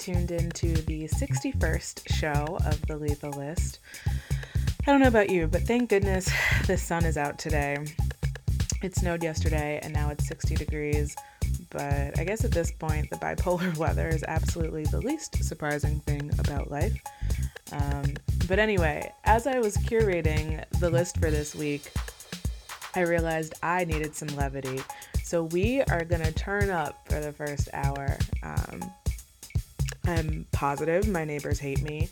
tuned into the 61st show of the Lethal List. I don't know about you, but thank goodness the sun is out today. It snowed yesterday and now it's 60 degrees, but I guess at this point, the bipolar weather is absolutely the least surprising thing about life. Um, but anyway, as I was curating the list for this week, I realized I needed some levity. So we are going to turn up for the first hour. Um, I'm positive my neighbors hate me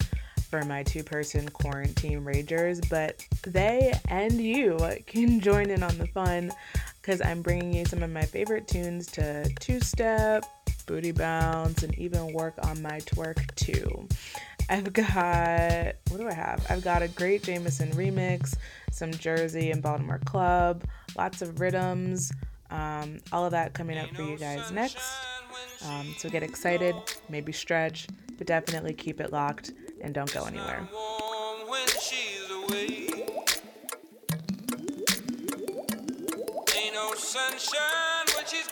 for my two person quarantine ragers, but they and you can join in on the fun because I'm bringing you some of my favorite tunes to two step, booty bounce, and even work on my twerk too. I've got, what do I have? I've got a great JMSN remix, some Jersey and Baltimore Club, lots of rhythms, um, all of that coming up for you guys next. Um, so get excited, maybe stretch, but definitely keep it locked and don't go anywhere. sunshine when she's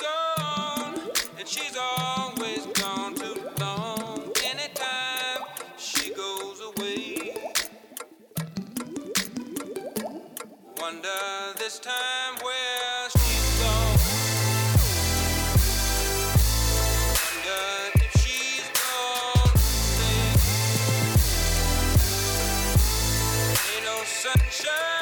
sunshine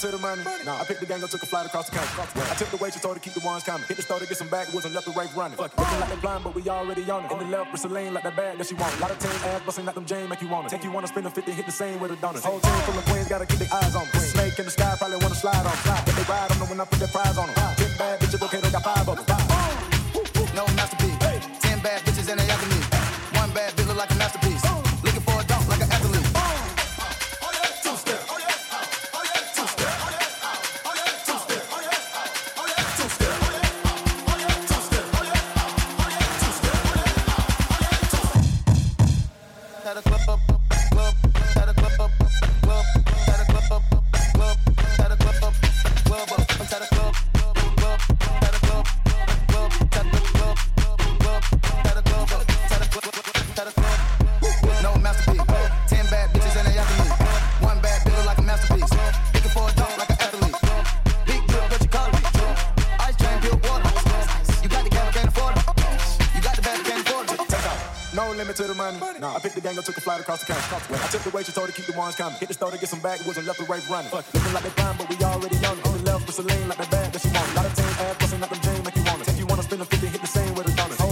to the money. money. Nah, I picked the gang up, took a flight across the country. I took the waitress, told her to keep the ones coming. Hit the store to get some backwoods and left the right running. Fuck. Looking like they blind, but we already on it. In the left, it's lane like that bag that she want. A lot of teams ass busting like them Jane make you want it. Take you want to spend a 50, hit the same with a donut. Whole team full of queens, gotta keep their eyes on them. Snake in the sky, probably wanna slide on. Slide, but they ride on them when I put that prize on them. coming to the money. money. Nah. I picked the gang up, took a flight across the country. I took the waitress, told her keep the ones coming. Hit the store to get some backwoods and left the right running. Fuck. Looking like they fine, but we already young. Only left with Celine, like that bag that she wanted. A lot of teams ass busting up them jam, make you want it. Take you wanna spin a 50, hit the same with a donut.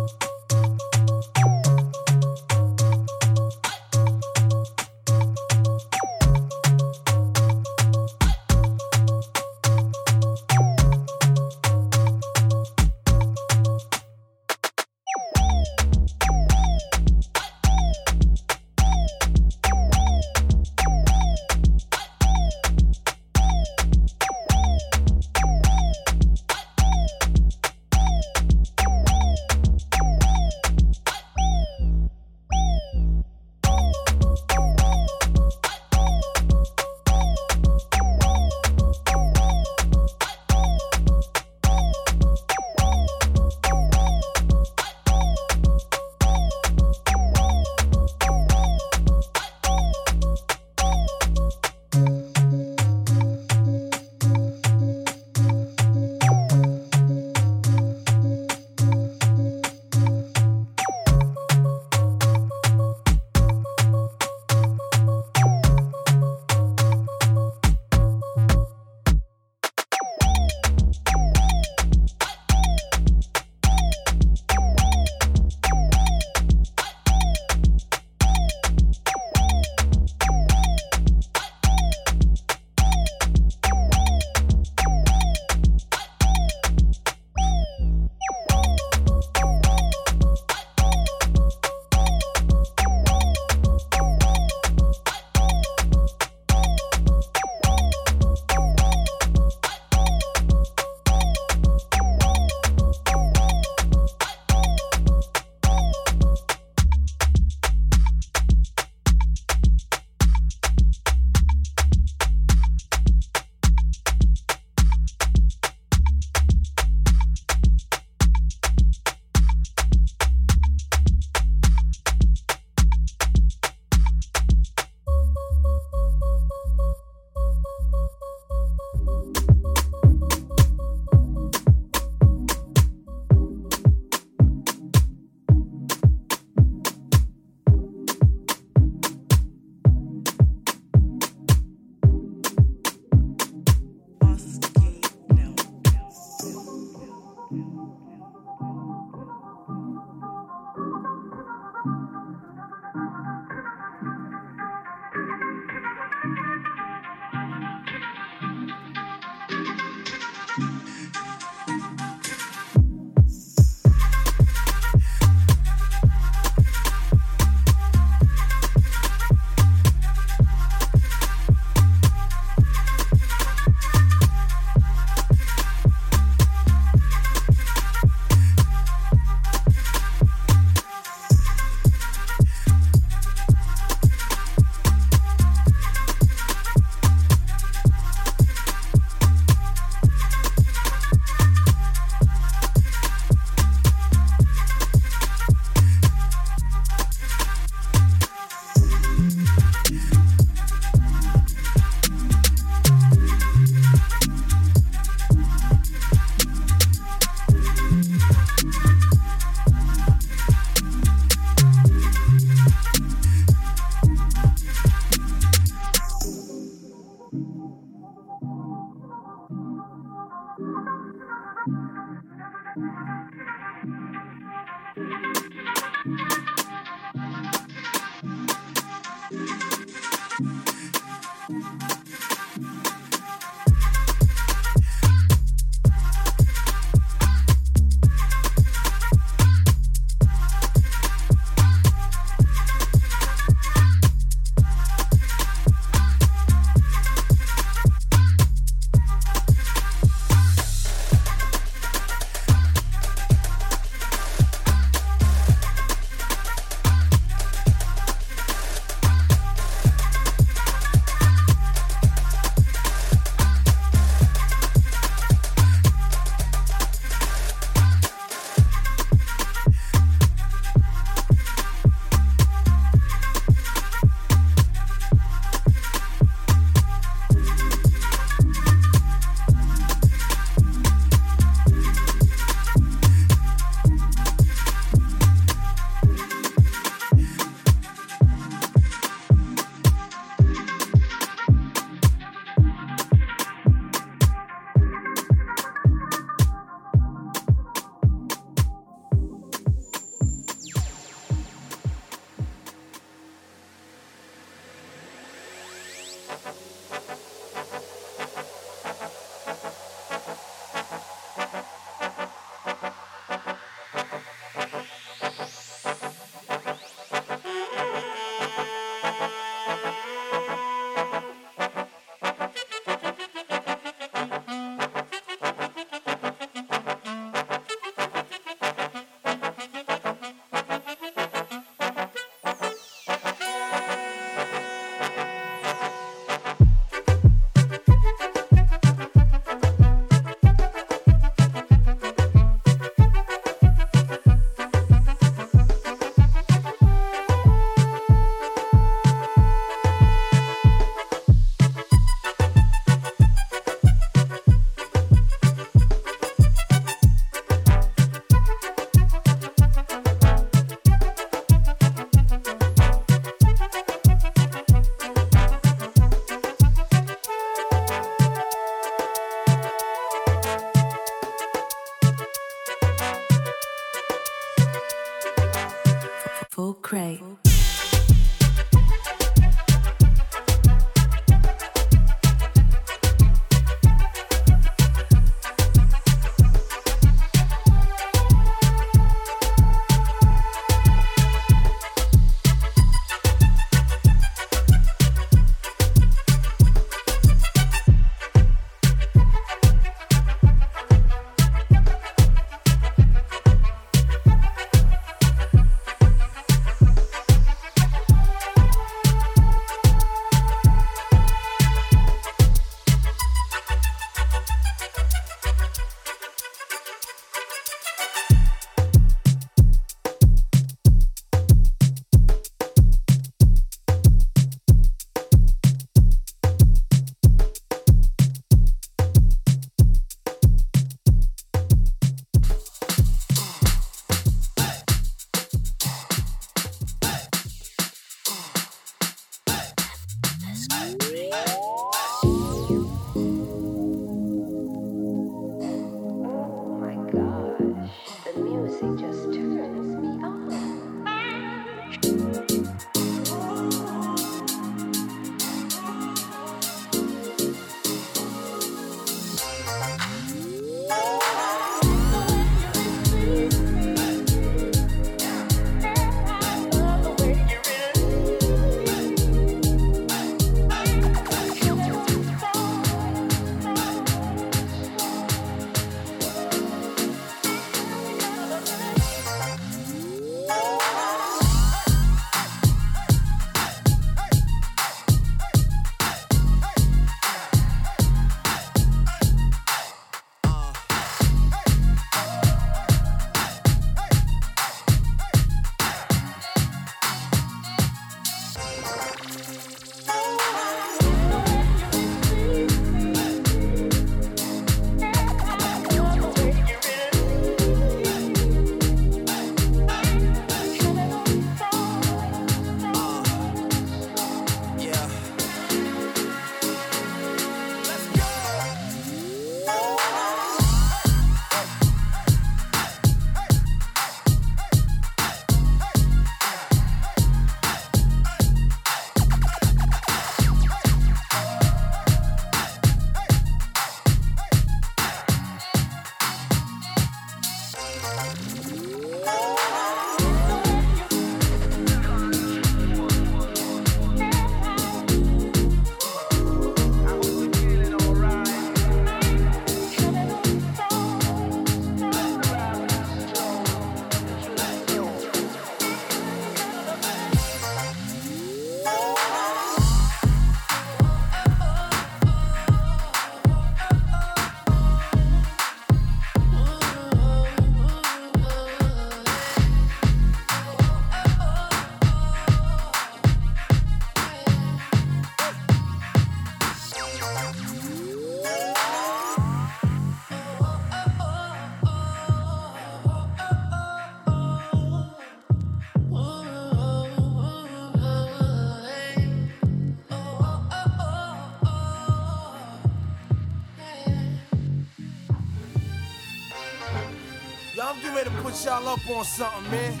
Getting ready to put y'all up on something, man.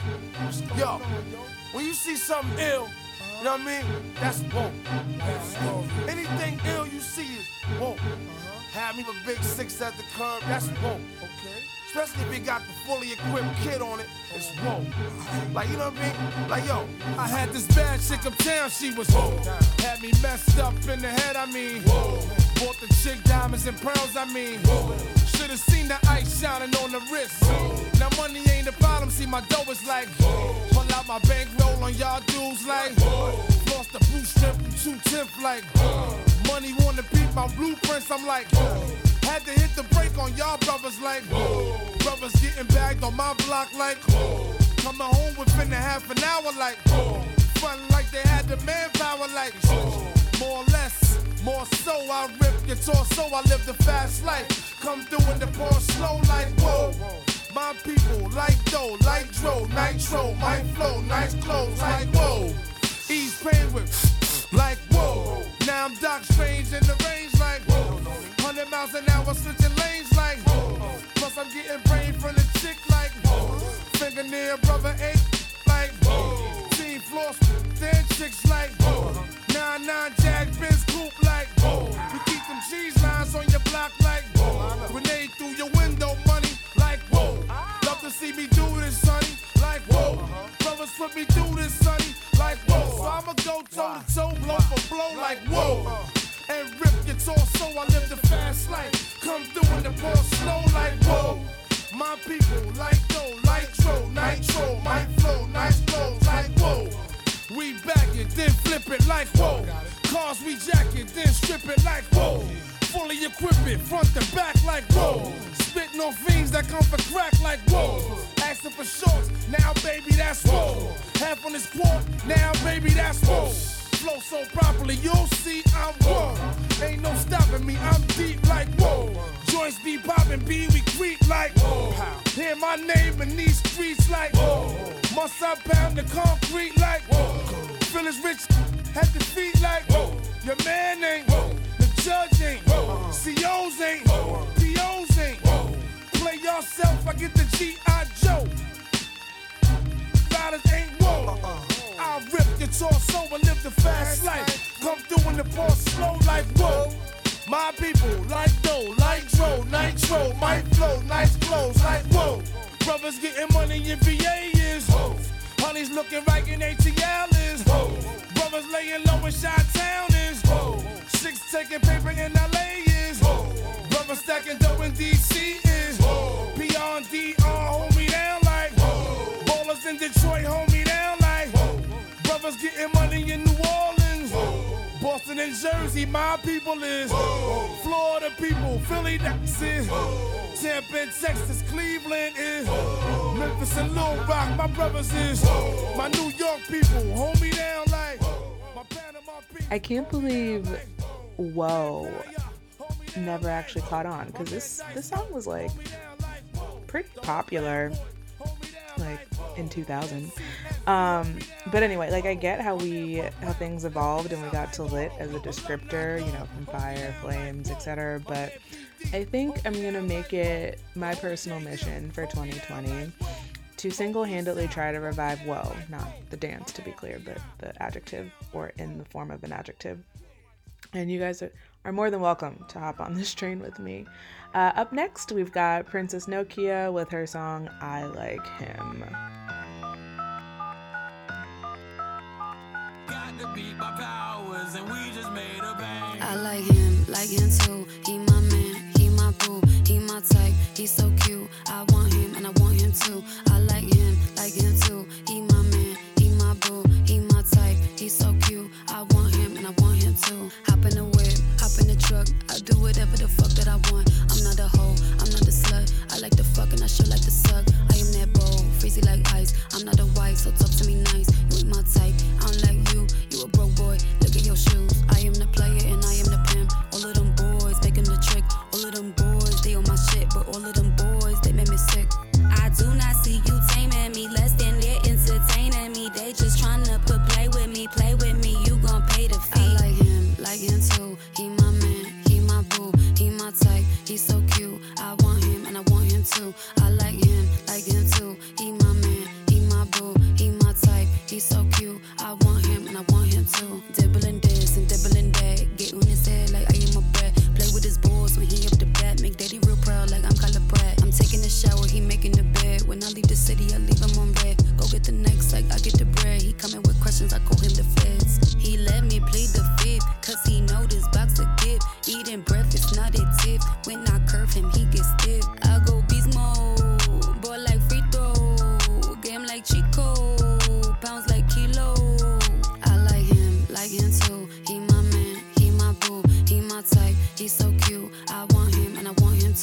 Yo, when you see something ill, you know what I mean? That's woke. Anything ill you see is woke. Have me with big six at the curb, that's woke. Okay. Especially if you got the fully equipped kid on it, it's woke. Like, you know what I mean? Like, yo, I had this bad chick uptown, she was woke. Had me messed up in the head, I mean. Bought the chick diamonds and pearls, I mean. Should've seen the ice shining on the wrist. Now money ain't the problem, see my dough is like. Pull out my bankroll on y'all dudes like. Lost the blue strip from two tenth like. Money wanna peep my blueprints, I'm like. Had to hit the brake on y'all brothers like. Brothers getting bagged on my block like. Coming home within a half an hour like. Fun like they had the manpower like. More or less, more so I rip your torso, I live the fast life. Come through in the Porsche slow like whoa. My people like dough, like dro, nitro, my flow, nice clothes like whoa. Ease pain with like whoa. Now I'm Doc Strange in the range like whoa. 100 miles an hour switching lanes like whoa. Plus I'm getting brain from the chick like whoa. Fingernail brother eight like whoa. Team floss, dead chicks like whoa. Nine nine jag Benz coupe like whoa. You keep them cheese lines on your block like whoa. Grenade through your window, money like whoa. Love to see me do this, sonny, like whoa. Brothers put me through this, sonny, like whoa. So I'ma go toe to toe, blow for blow, like whoa. And rip your torso, I live the fast life. Come through in the Porsche slow, like whoa. My people, like dough, like tro, nitro, my flow, nice it, then flip it like whoa. Cars we jack it, then strip it like whoa. Fully equip it, front to back like whoa. Spitting on fiends that come for crack like whoa. Asking for shorts, now baby that's whoa. Half on this quart, now baby that's whoa. Flow so properly, you'll see I'm whoa. Ain't no stopping me, I'm deep like whoa. Joints be popping, B we creep like whoa. Hear my name in these streets like whoa. Must I pound the concrete like whoa. Feelings rich, had the feet like whoa. Your man ain't whoa. The judge ain't whoa. COs ain't whoa. POs ain't whoa. Play yourself, I get the G.I. Joe. Riders ain't whoa. Uh-uh. I'll rip your torso and live the fast life. Come through in the ball slow like whoa. My people like dough, like dro, nitro, my flow, nice clothes like whoa. Brothers getting money in VA is whoa. Honey's looking right in ATL is whoa. Brothers laying low in Chi Town is whoa. Six taking paper in LA is whoa. Brothers stacking dough in DC is. PR DR hold me down like whoa. Ballers in Detroit hold me down like whoa. Brothers getting money in. And Jersey, my people is. Florida people, Philly, that's it. Tampa and Texas, Cleveland is. Memphis and Little Rock, my brothers is. My New York people, hold me down like. I can't believe Whoa never actually caught on because this this song was like pretty popular like in 2000 um but anyway like i get how we how things evolved and we got to lit as a descriptor you know from fire flames etc but i think i'm gonna make it my personal mission for 2020 to single-handedly try to revive whoa not the dance to be clear but the adjective or in the form of an adjective. And you guys are, are more than welcome to hop on this train with me. Uh, up next, we've got Princess Nokia with her song I Like Him. Got to beat my powers, and we just made a bang. I like him, like him too. He my man, he my boo, he my type. He's so cute. I want him and I want him too. I like him, like him too. He my man, he my boo, he my type. He's so cute. I want him and I want him too. Hop in the truck. I do whatever the fuck that I want. I'm not a hoe, I'm not a slut. I like the fuck and I sure like to suck. I am that bold, freezy like ice. I'm not a wife, so talk to me nice. You ain't my type. I don't like you. You a broke boy. Look at your shoes. I am the player and I boo,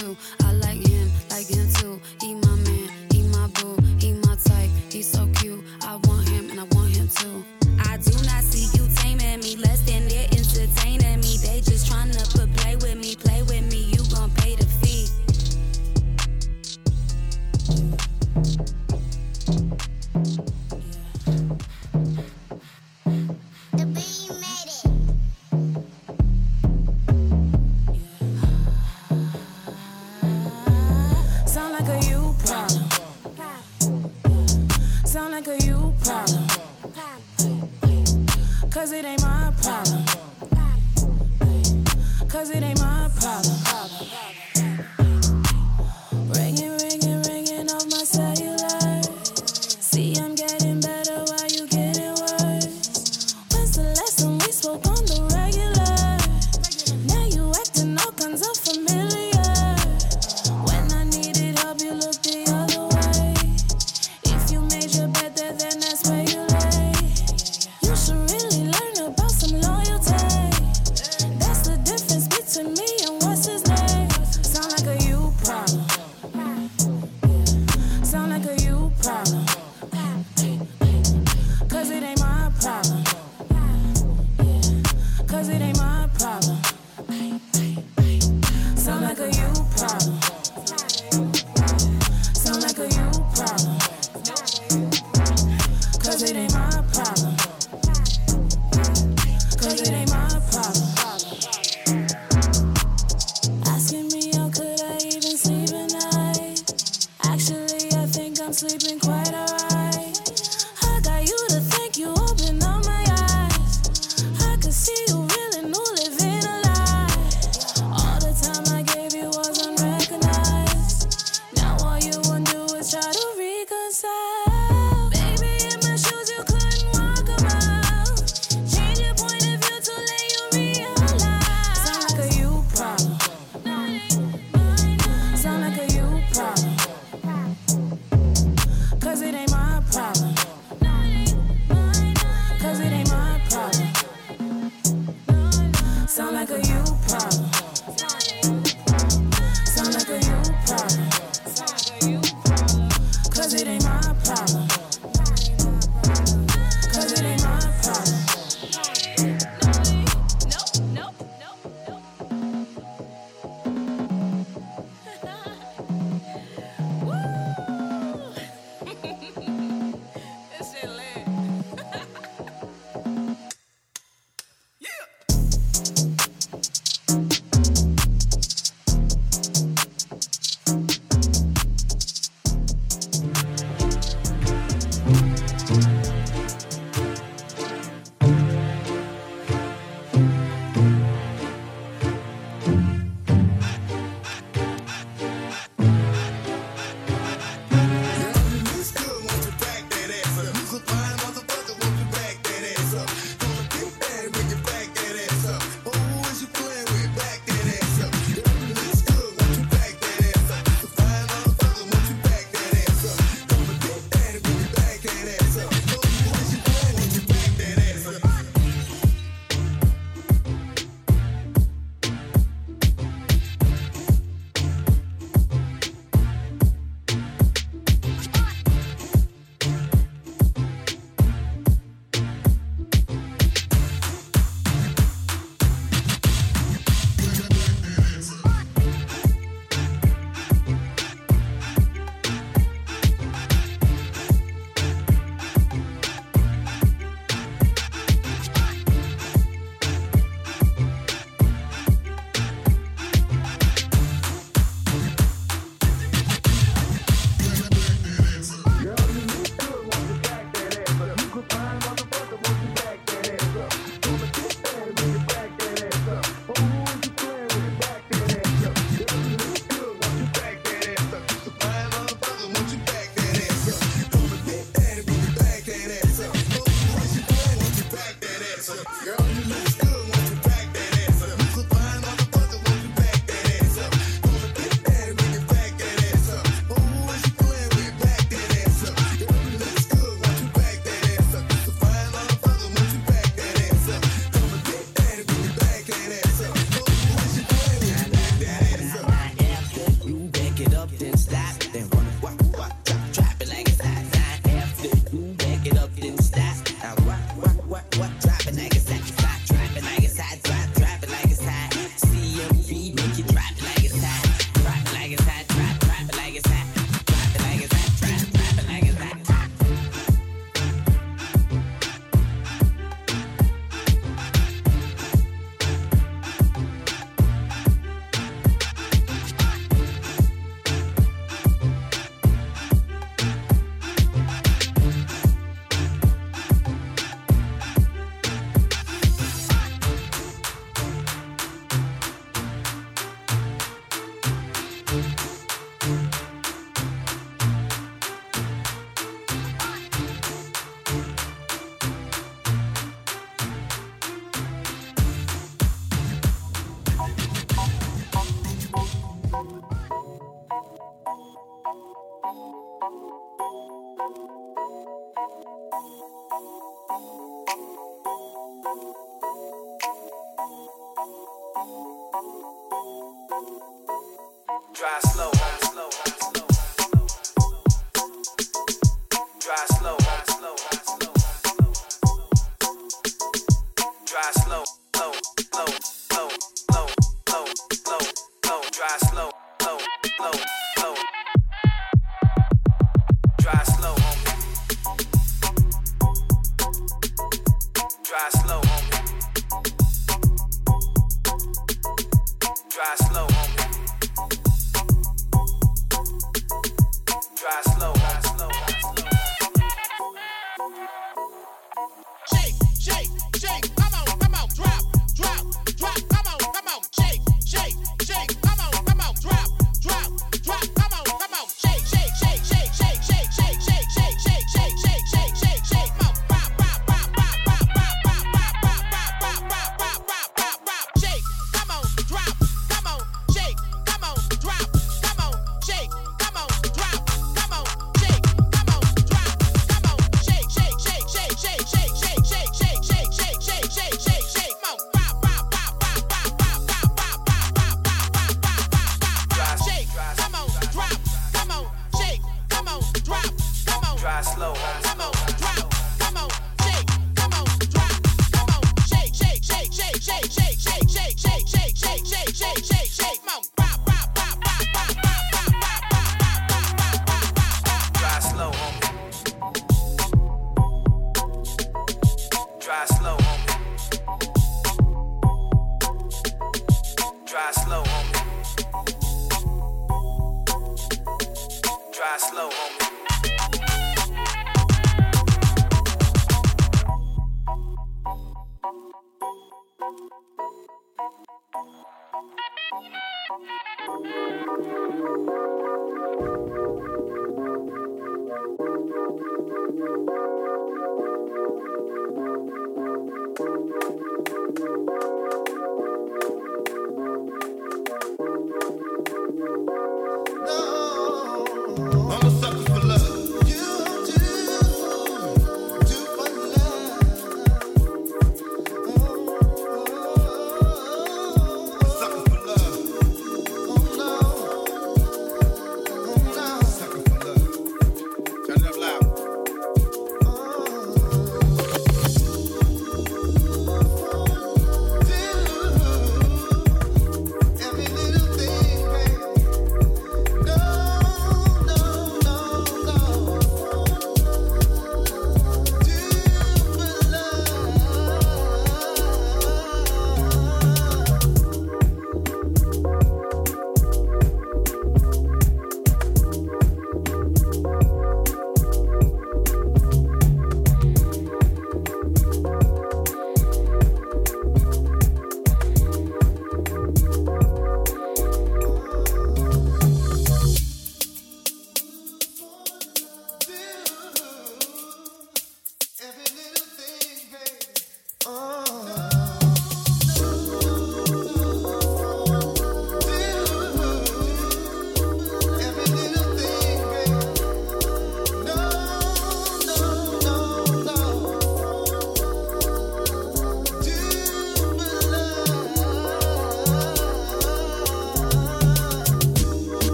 do. Cause it ain't my problem. Cause it ain't my problem.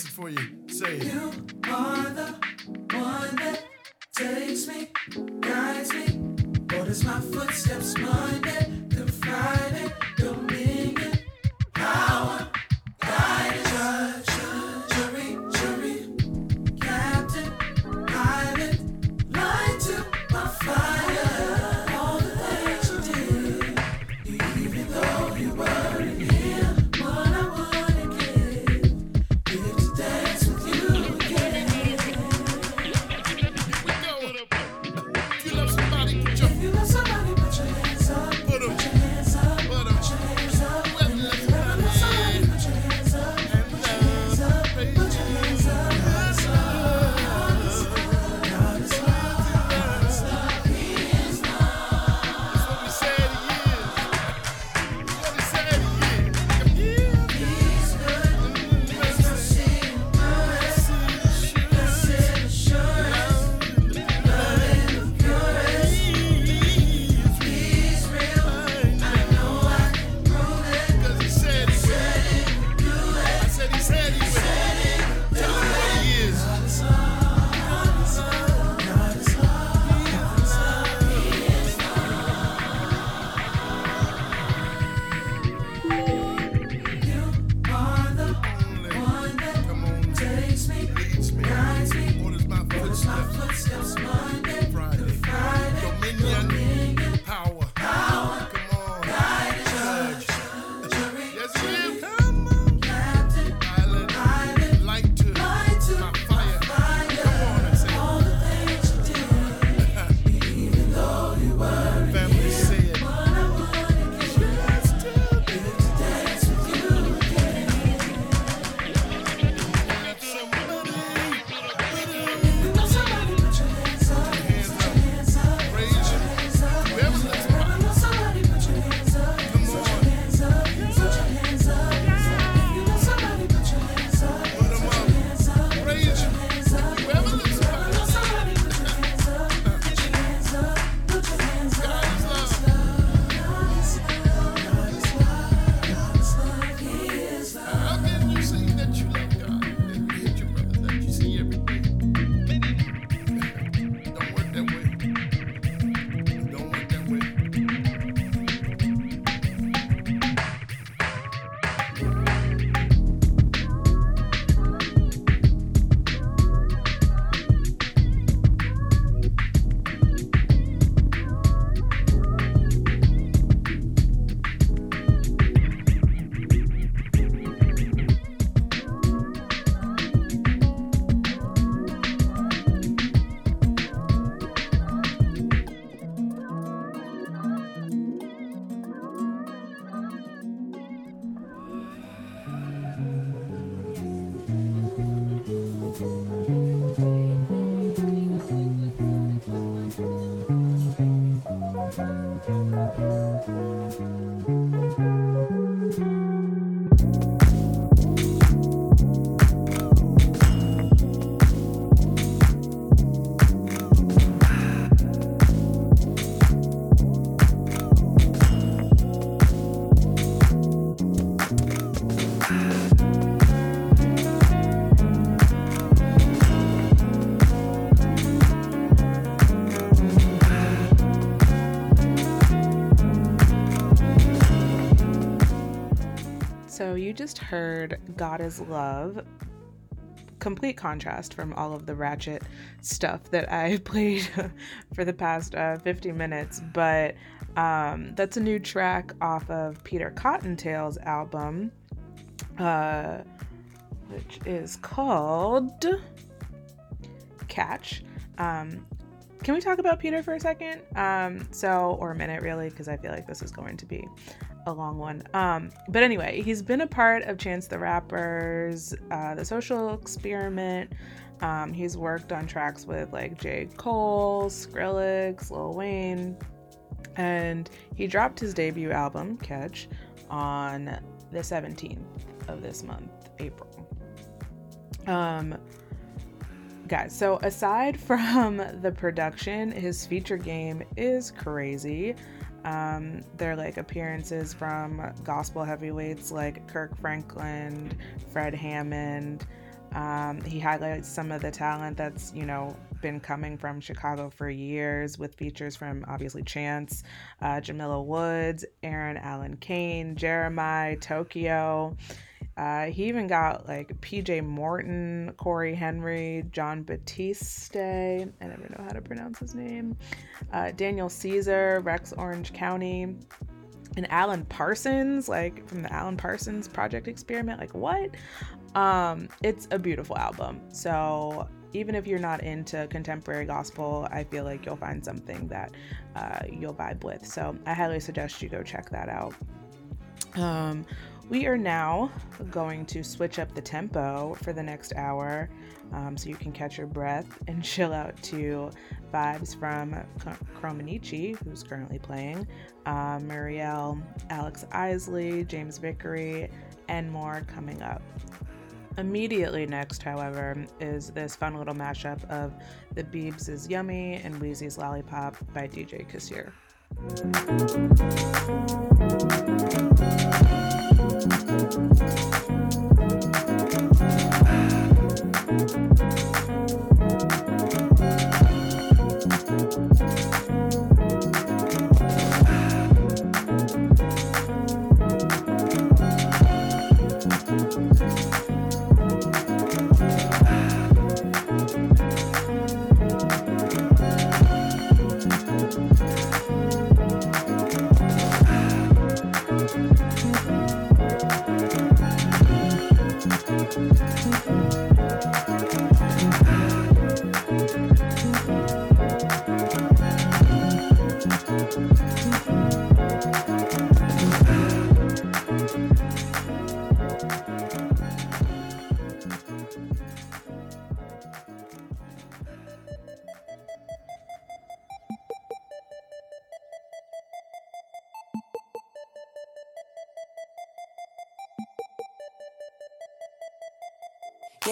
esse foi. So you just heard God is Love. Complete contrast from all of the ratchet stuff that I played for the past uh, 50 minutes, but um, that's a new track off of Peter CottonTale's album, uh, which is called Catch. Um, can we talk about Peter for a second? Um, so, or a minute really, because I feel like this is going to be a long one. Um, but anyway, he's been a part of Chance the Rapper's uh, The Social Experiment. Um, he's worked on tracks with like J. Cole, Skrillex, Lil Wayne, and he dropped his debut album, Catch, on the 17th of this month, April. Um, guys, so aside from the production, his feature game is crazy. Um, they're like appearances from gospel heavyweights like Kirk Franklin, Fred Hammond. Um, he highlights some of the talent that's, you know, been coming from Chicago for years with features from obviously Chance, uh, Jamila Woods, Eryn Allen Kane, Jeremiah, Tokyo. Uh, he even got like PJ Morton, Cory Henry, Jon Batiste. I never know how to pronounce his name. Uh, Daniel Caesar, Rex Orange County, and Alan Parsons, like from the Alan Parsons Project Experiment. Like, what? Um, it's a beautiful album. So, even if you're not into contemporary gospel, I feel like you'll find something that uh, you'll vibe with. So, I highly suggest you go check that out. Um, we are now going to switch up the tempo for the next hour um, so you can catch your breath and chill out to vibes from Chromonicci, who's currently playing, uh, Alex Isley, James Vickery, and more coming up. Immediately next, however, is this fun little mashup of The Beebs is Yummy and Weezy's Lollipop by DJ Kasir. Bye.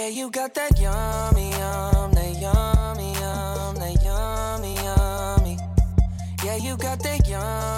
Yeah, you got that yummy, yum, that yummy, yum, that yummy, yummy. Yeah, you got that yummy,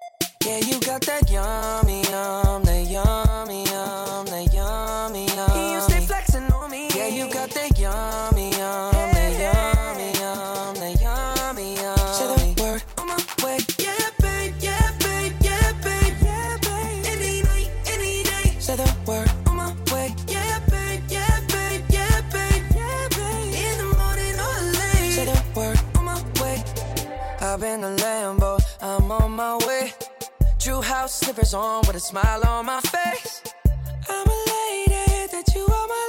Yeah, you got that yummy, yum, that yummy, yum, that yummy, yummy. You stay flexing on me. Yeah, you got that yummy, yum, that yummy, yum, that yummy, yum. Say the word on my way. Yeah, babe, yeah, babe, yeah, babe, yeah, babe. Any night, any day. Say the word on my way. Yeah, babe, yeah, babe, yeah, babe, yeah, babe. In the morning or late. Say the word on my way. I've been a Lambo, I'm on my way. House slippers on with a smile on my face. I'm elated that you are my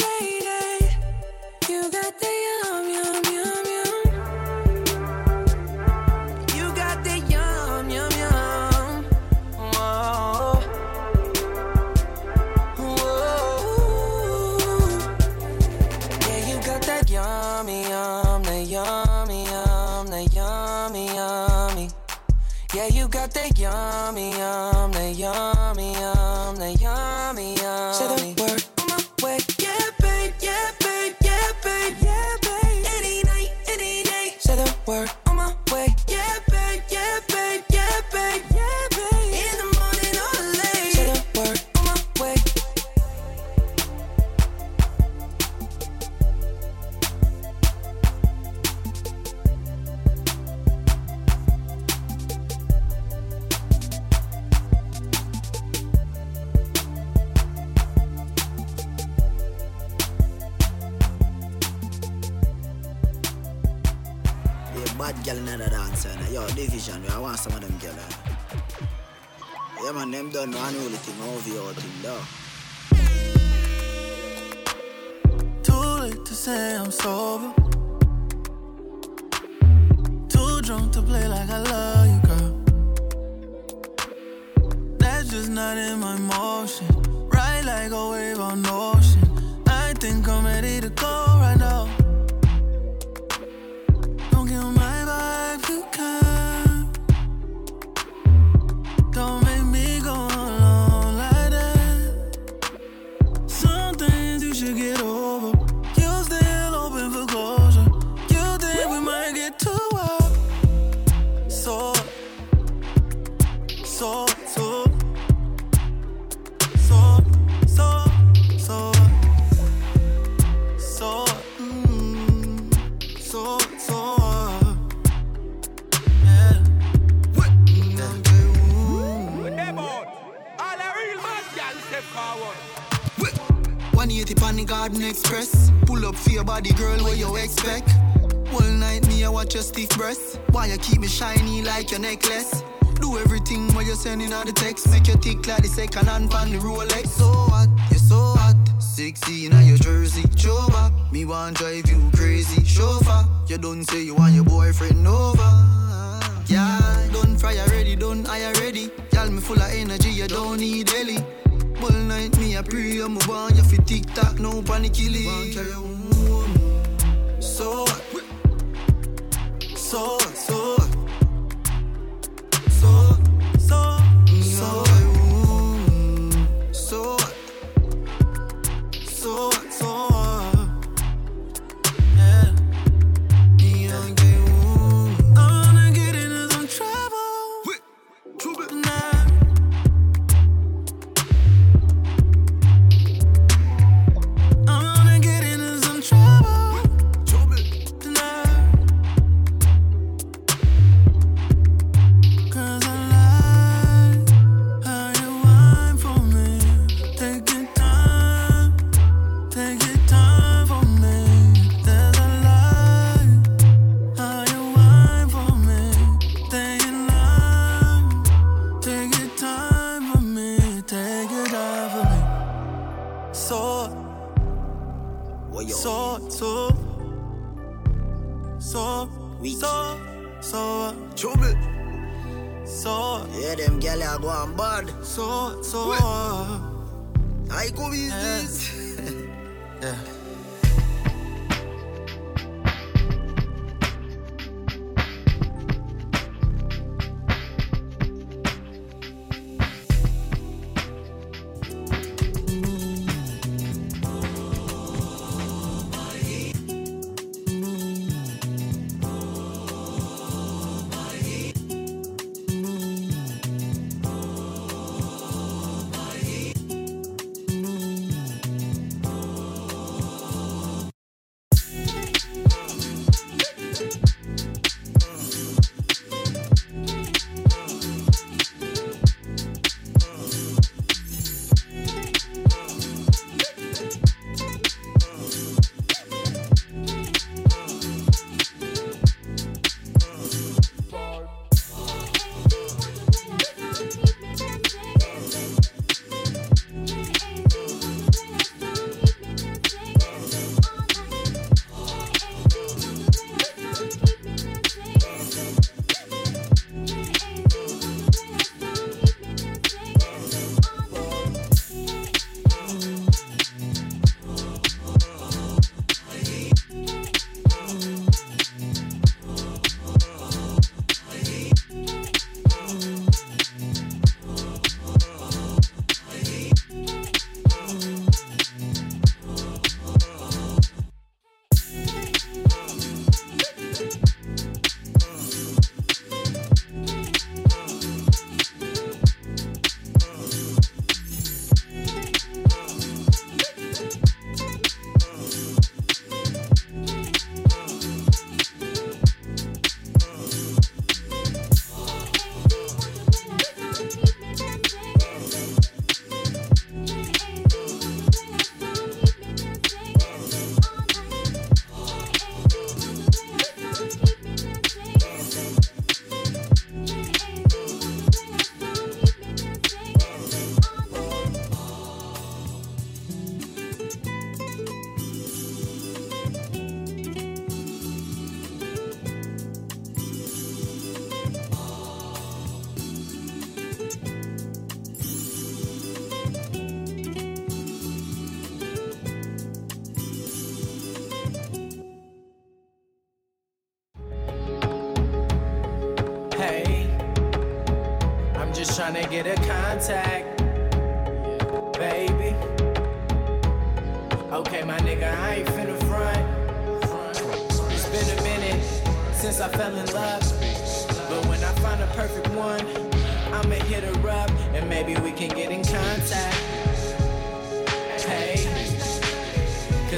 you yummy, yum, that yummy, yum, that yummy, yum. Say the word on my way. Yeah, babe, yeah, babe, yeah, babe, yeah, babe. Any night, any day. Say the word girl in the dance, and yo, division, I want some of them girl. eh. Yeah, man, them done one only thing your thing, though. Too late to say I'm sober. Too drunk to play like I love you, girl. That's just not in my motion. Ride like a wave on ocean. I think I'm ready to go on the Garden Express. Pull up for your body, girl, what you expect? All night, me, I watch your stiff breasts. Why you keep me shiny like your necklace? Do everything while you're sending out the text. Make your tick like the second hand on the Rolex. So hot, you're so hot. 16 on your jersey, show. Me want drive you crazy, chauffeur. You don't say you want your boyfriend over. Yeah, done fry already, done I already. Y'all me full of energy, you don't need Ellie. All night me a pray, I'm a want you fi tick tock, no panic killing. Want carry home. So what? So what? So what? So, so, So? So so, so,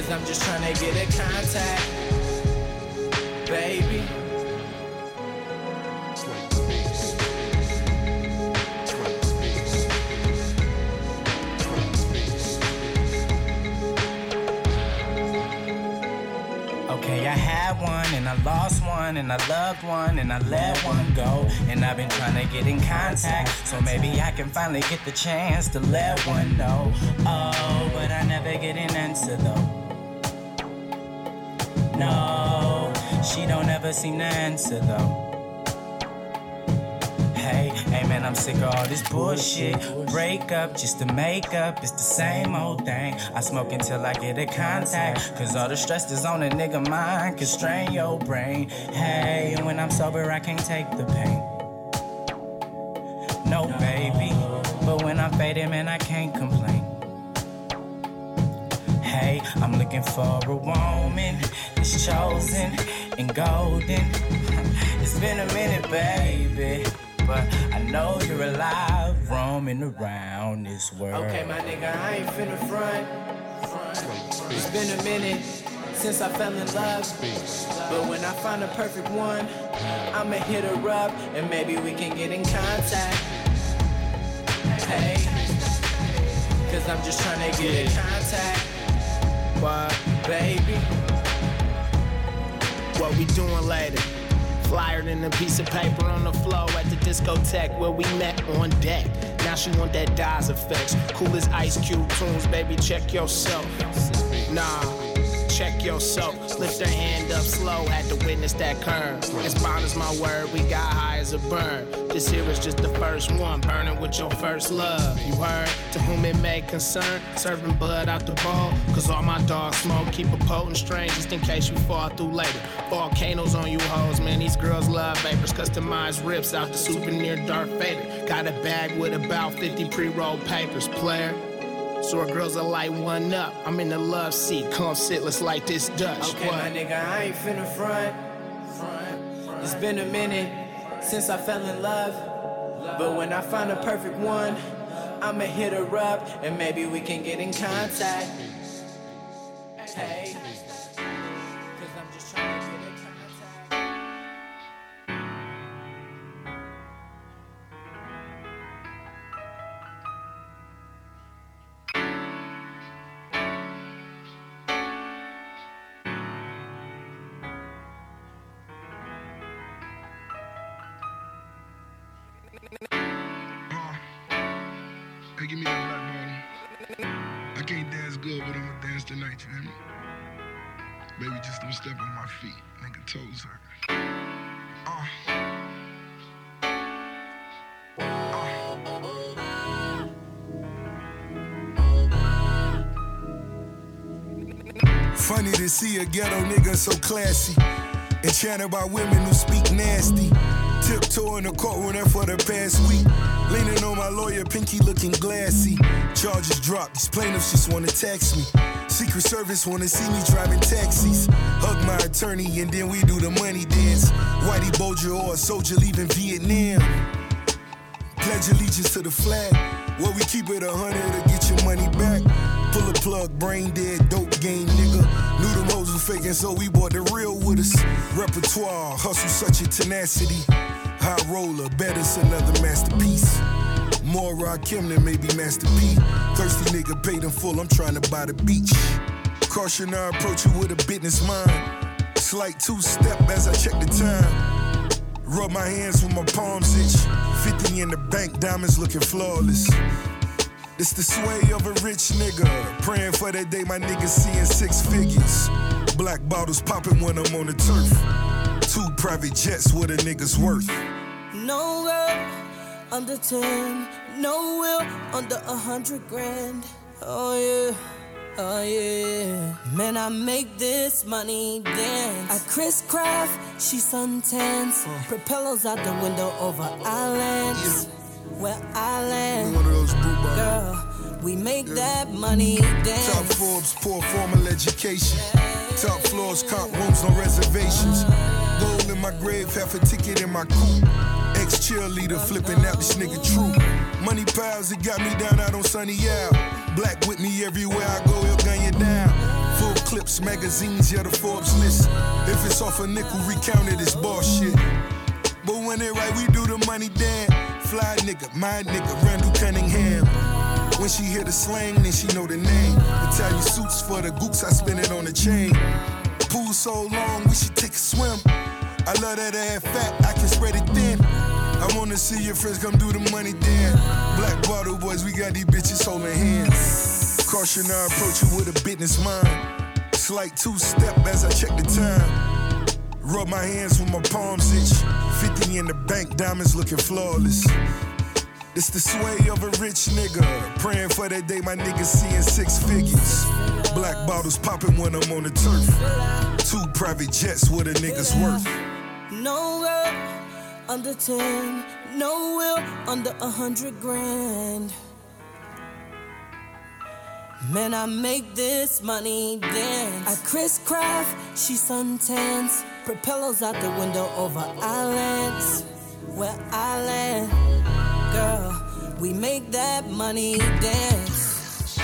cause I'm just trying to get in contact, baby. Okay, I had one and I lost one and I loved one and I let one go. And I've been trying to get in contact, so maybe I can finally get the chance to let one know. Oh, but I never get an answer though. No, she don't ever seem to answer though. Hey, hey man, I'm sick of all this bullshit. Break up just to make up, it's the same old thing. I smoke until I get a contact. Cause all the stress is on a nigga mind, can strain your brain. Hey, and when I'm sober, I can't take the pain. No, baby, but when I'm faded, man, I can't complain. Hey, I'm looking for a woman that's chosen and golden. It's been a minute, baby, but I know you're alive, roaming around this world. Okay, my nigga, I ain't finna front. It's been a minute since I fell in love, but when I find a perfect one, I'ma hit her up and maybe we can get in contact. Hey, cause I'm just trying to get in contact. Baby? What we doing later? Flyer than a piece of paper on the floor at the discotheque where we met on deck. Now she want that Daz effects. Cool as ice cube tunes, baby. Check yourself. Nah, check yourself. Lift her hand up slow, had to witness that curve. As bond as my word, we got high as a burn. This here is just the first one, burning with your first love. You heard? To whom it may concern, serving blood out the bowl. Cause all my dogs smoke, keep a potent strain just in case you fall through later. Volcanoes on you hoes, man. These girls love vapors. Customized rips out the souvenir Darth Vader. Got a bag with about 50 pre rolled papers, player. So our girls are light one up. I'm in the love seat. Come sit, let's light this Dutch. Okay, my nigga, I ain't finna front. It's been a minute since I fell in love. But when I find a perfect one, I'ma hit her up and maybe we can get in contact. Hey. Step on my feet. Nigga, toes hurt. Uh. Funny to see a ghetto nigga so classy. Enchanted by women who speak nasty. Tiptoe in the courtroom for the past week. Leaning on my lawyer, pinky looking glassy. Charges dropped, these plaintiffs just wanna tax me. Secret Service wanna see me driving taxis. Hug my attorney and then we do the money dance. Whitey Bulger or a soldier leaving Vietnam. Pledge allegiance to the flag. Where we keep it a hundred to get your money back. Pull a plug, brain dead, dope game, nigga. Knew them hoes was faking, so we bought the real with us. Repertoire, hustle, such a tenacity. High roller, bet it's another masterpiece. More Rakim than maybe Master P. Thirsty nigga paid in full, I'm trying to buy the beach. Caution, I approach you with a business mind. Slight two step as I check the time. Rub my hands with my palms itch. 50 in the bank, diamonds looking flawless. It's the sway of a rich nigga. Praying for that day my niggas seeing six figures. Black bottles popping when I'm on the turf. Two private jets, what a nigga's worth. No under 10, no will under a hundred grand. Oh yeah, oh yeah. Man, I make this money dance. I Chris Craft, she suntans. Propellers out the window over islands. where I land. One of those boot. Girl, we make that money dance. Top. Forbes, poor formal education. Top floors, comp rooms, no reservations. Gold in my grave, half a ticket in my coupe. Ex cheerleader flipping out this nigga true. Money piles, it got me down out on Sunny Al. Black with me everywhere I go, he'll gun you down. Full clips, magazines, yeah, the Forbes list. If it's off a nickel, recount it, it's bullshit. But when it right, we do the money dance. Fly nigga, my nigga, Randall Cunningham. When she hear the slang, then she know the name. Italian suits for the gooks, I spin it on the chain. Pool so long, we should take a swim. I love that ass fat, I can spread it thin. I wanna see your friends come do the money then. Black bottle boys, we got these bitches holding hands. Caution, I approach you with a business mind. Slight two step as I check the time. Rub my hands with my palms itch. 50 in the bank, diamonds looking flawless. It's the sway of a rich nigga. Praying for that day my niggas seeing six figures. Black bottles popping when I'm on the turf. Two private jets, what a nigga's worth. No girl under 10, no will under a hundred grand. Man, I make this money dance. I Chris Craft, she suntans. Propellers out the window over islands. Where I land, girl, we make that money dance.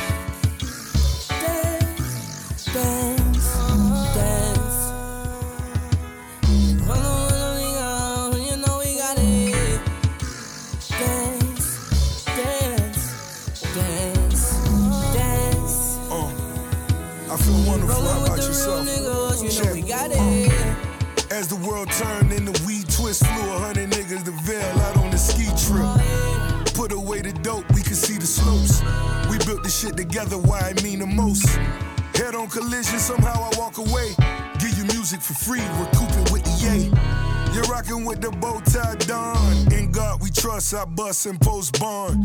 Dance, dance, dance. Rollin' with about the yourself? real niggas, you know Check. we got it. As the world turned and the weed twist flew a hundred niggas the veil out on the ski trip. Put away the dope, we could see the slopes. We built this shit together, why I mean the most. Head on collision, somehow I walk away. Give you music for free, recouping with the yay. You're rocking with the bow tie Don. In God we trust, I bust and post bond.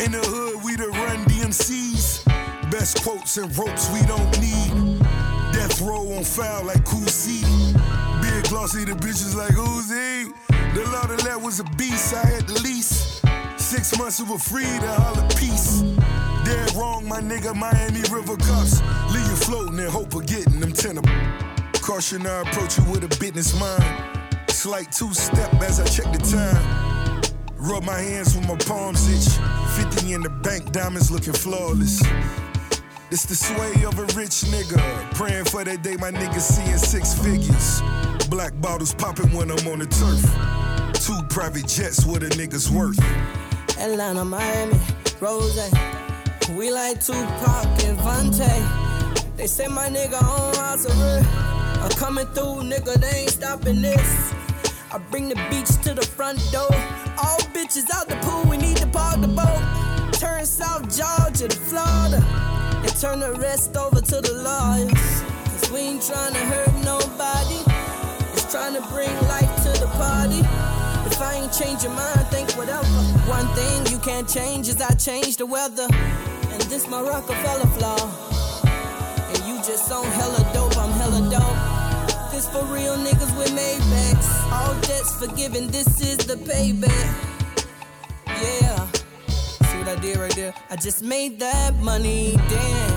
In the hood, we the run DMCs. Best quotes and ropes we don't need. Death row on foul like Cousy. Big glossy, the bitches like Uzi. The law that let was a beast, I had the lease. Six months we were free to holler peace. Dead wrong, my nigga, Miami River cups. Leave you floating and hope of getting them tenor. Caution, I approach you with a business mind. Slight two step as I check the time. Rub my hands with my palms itch. 50 in the bank, diamonds looking flawless. It's the sway of a rich nigga. Praying for that day my nigga seeing six figures. Black bottles popping when I'm on the turf. Two private jets, what a nigga's worth. Atlanta, Miami, Rose. We like Tupac and Vante. They say my nigga on arrest. I'm coming through, nigga, they ain't stopping this. I bring the beach to the front door. All bitches out the pool, we need to park the boat. Turn South Georgia to Florida. Turn the rest over to the lawyers. Cause we ain't trying to hurt nobody. It's trying to bring life to the party. If I ain't change your mind, think whatever. One thing you can't change is I change the weather. And this my Rockefeller flaw. And you just on hella dope, I'm hella dope. This for real niggas with Maybachs. All debts forgiven, this is the payback. Yeah. See what I did right there? I just made that money dance.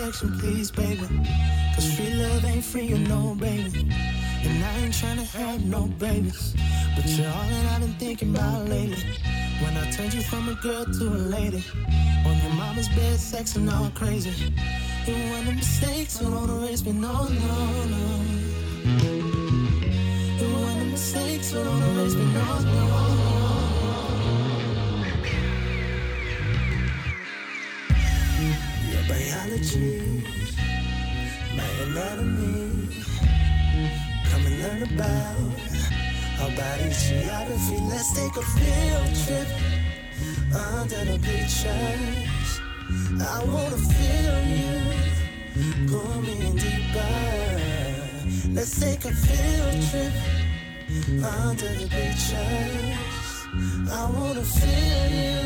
Protection, please, baby. Cause free love ain't free, you know, baby. And I ain't tryna have no babies. But you're all that I've been thinking about lately. When I turned you from a girl to a lady. On your mama's bed, sexing all crazy. It wasn't a mistake, so don't erase me, no, no, no. It wasn't a mistake, so don't erase me, no, no. My anatomy. Come and learn about our geography. Let's take a field trip under the bleachers. I wanna feel you. Pull me in deeper. Let's take a field trip under the bleachers. I wanna feel you.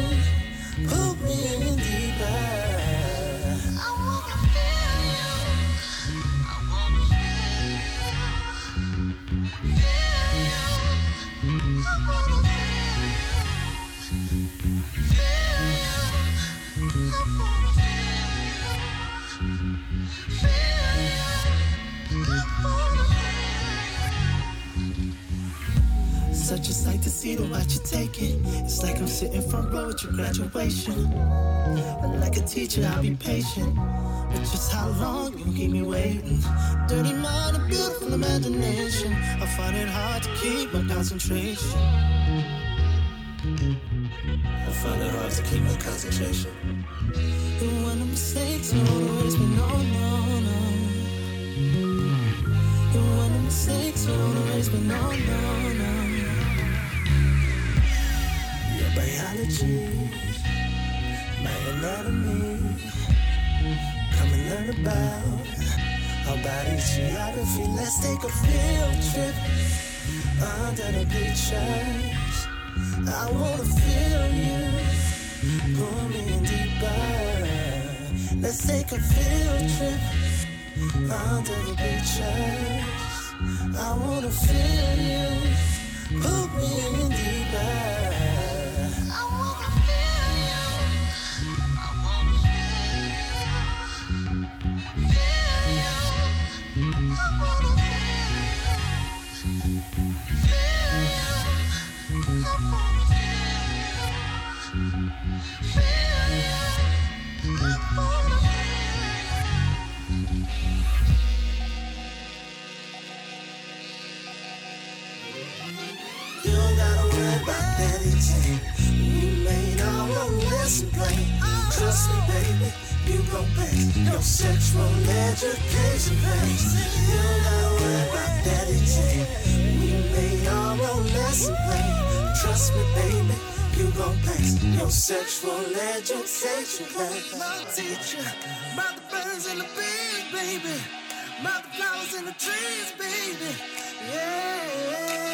Pull me in deeper. A to see to watch you take it. It's like I'm sitting front row at your graduation. Like a teacher, I'll be patient. But just how long you keep me waiting? Dirty mind, a beautiful imagination. I find it hard to keep my concentration. I find it hard to keep my concentration. And when the mistakes don't erase me, no, no, no. And when the mistakes don't erase me, no, no, no biology, my anatomy. Come and learn about our body's geography. Let's take a field trip under the bleachers. I wanna feel you, pull me in deeper. Let's take a field trip under the bleachers. I wanna feel you, pull me in deeper. You don't gotta worry about anything. We made our own lesson plan. Trust me, baby, you gon' pay your sexual education pays. You don't gotta worry about anything. We made our own lesson plan. Trust me, baby. You gon' pay your sexual education. Class. My teacher, about the birds and the bees, baby. About the flowers and the trees, baby. yeah.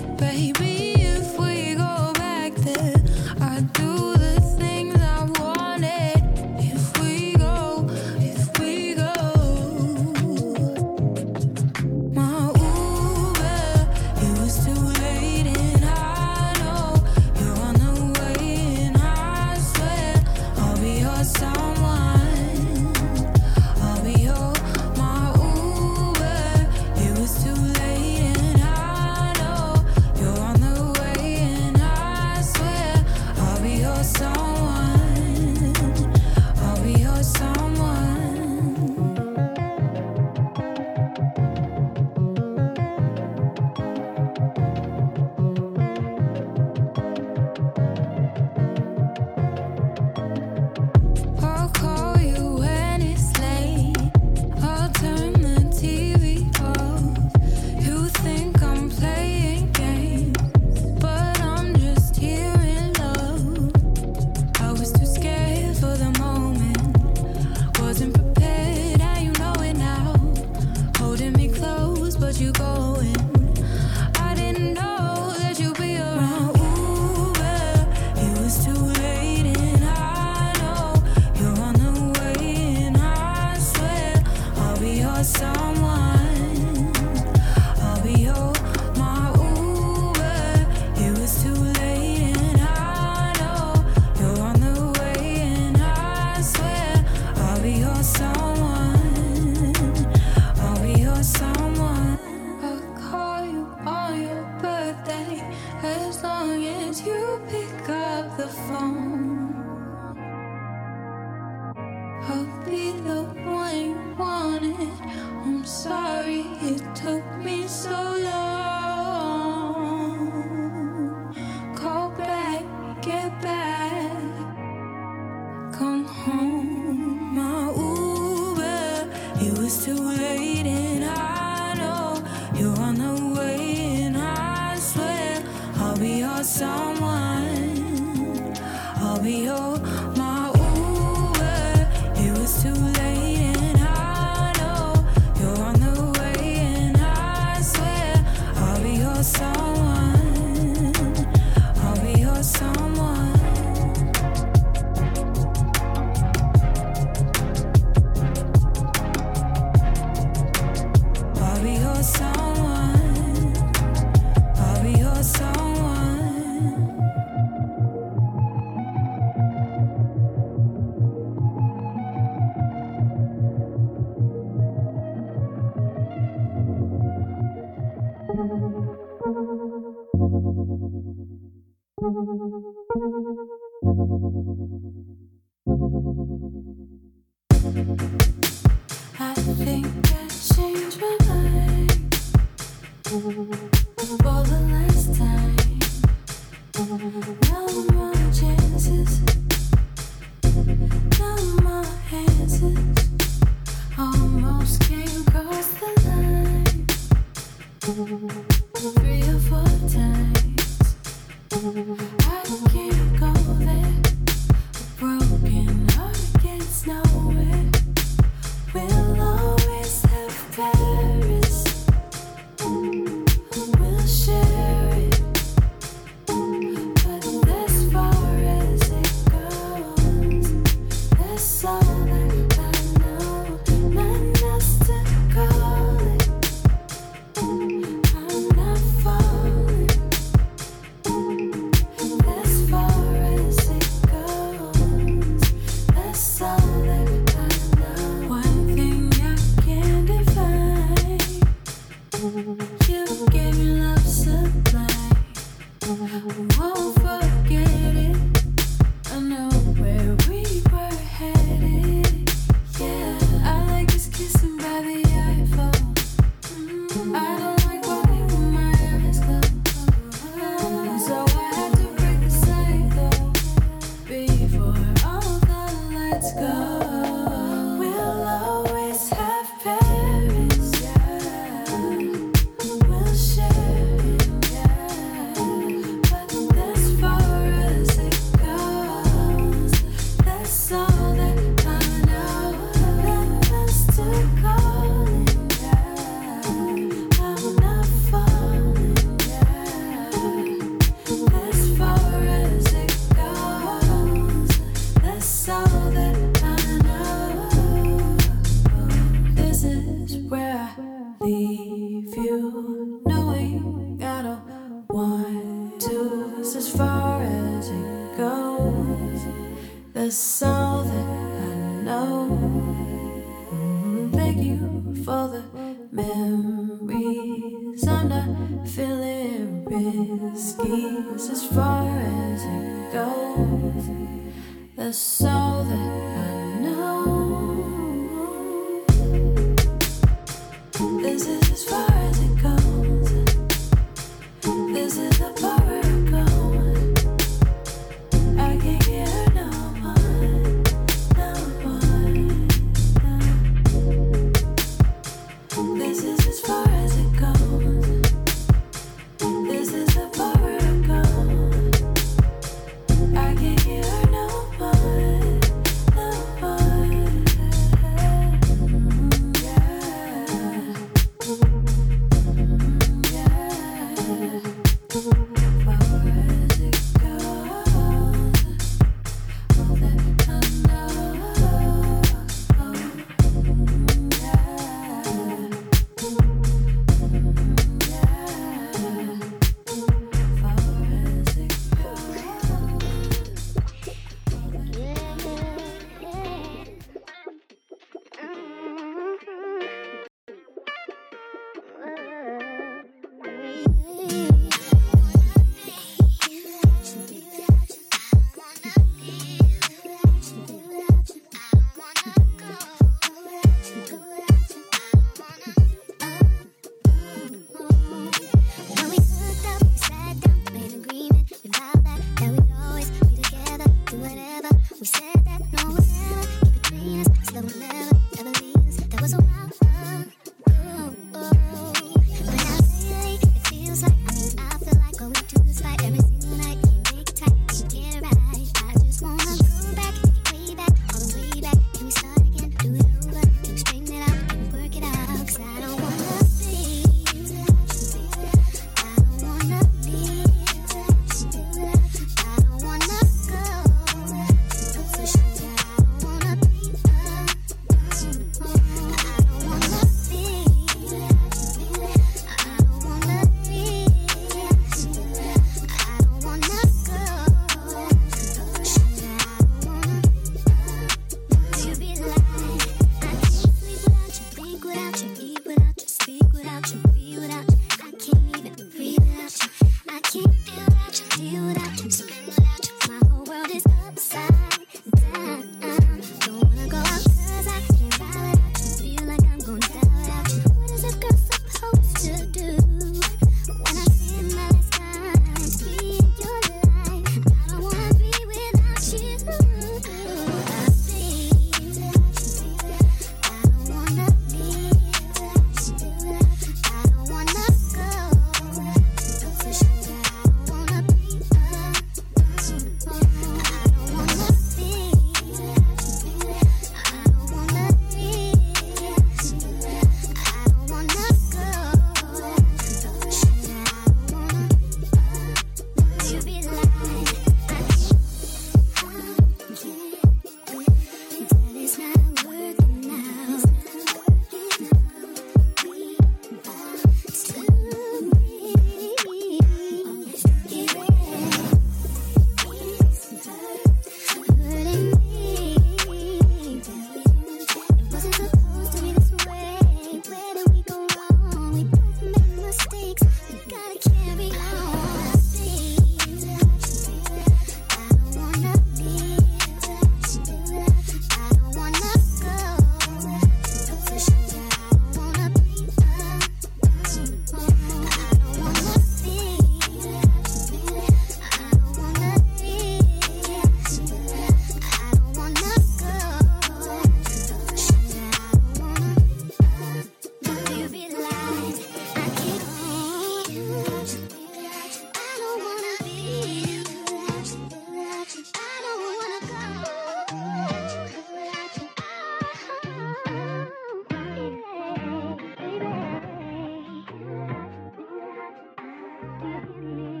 Lee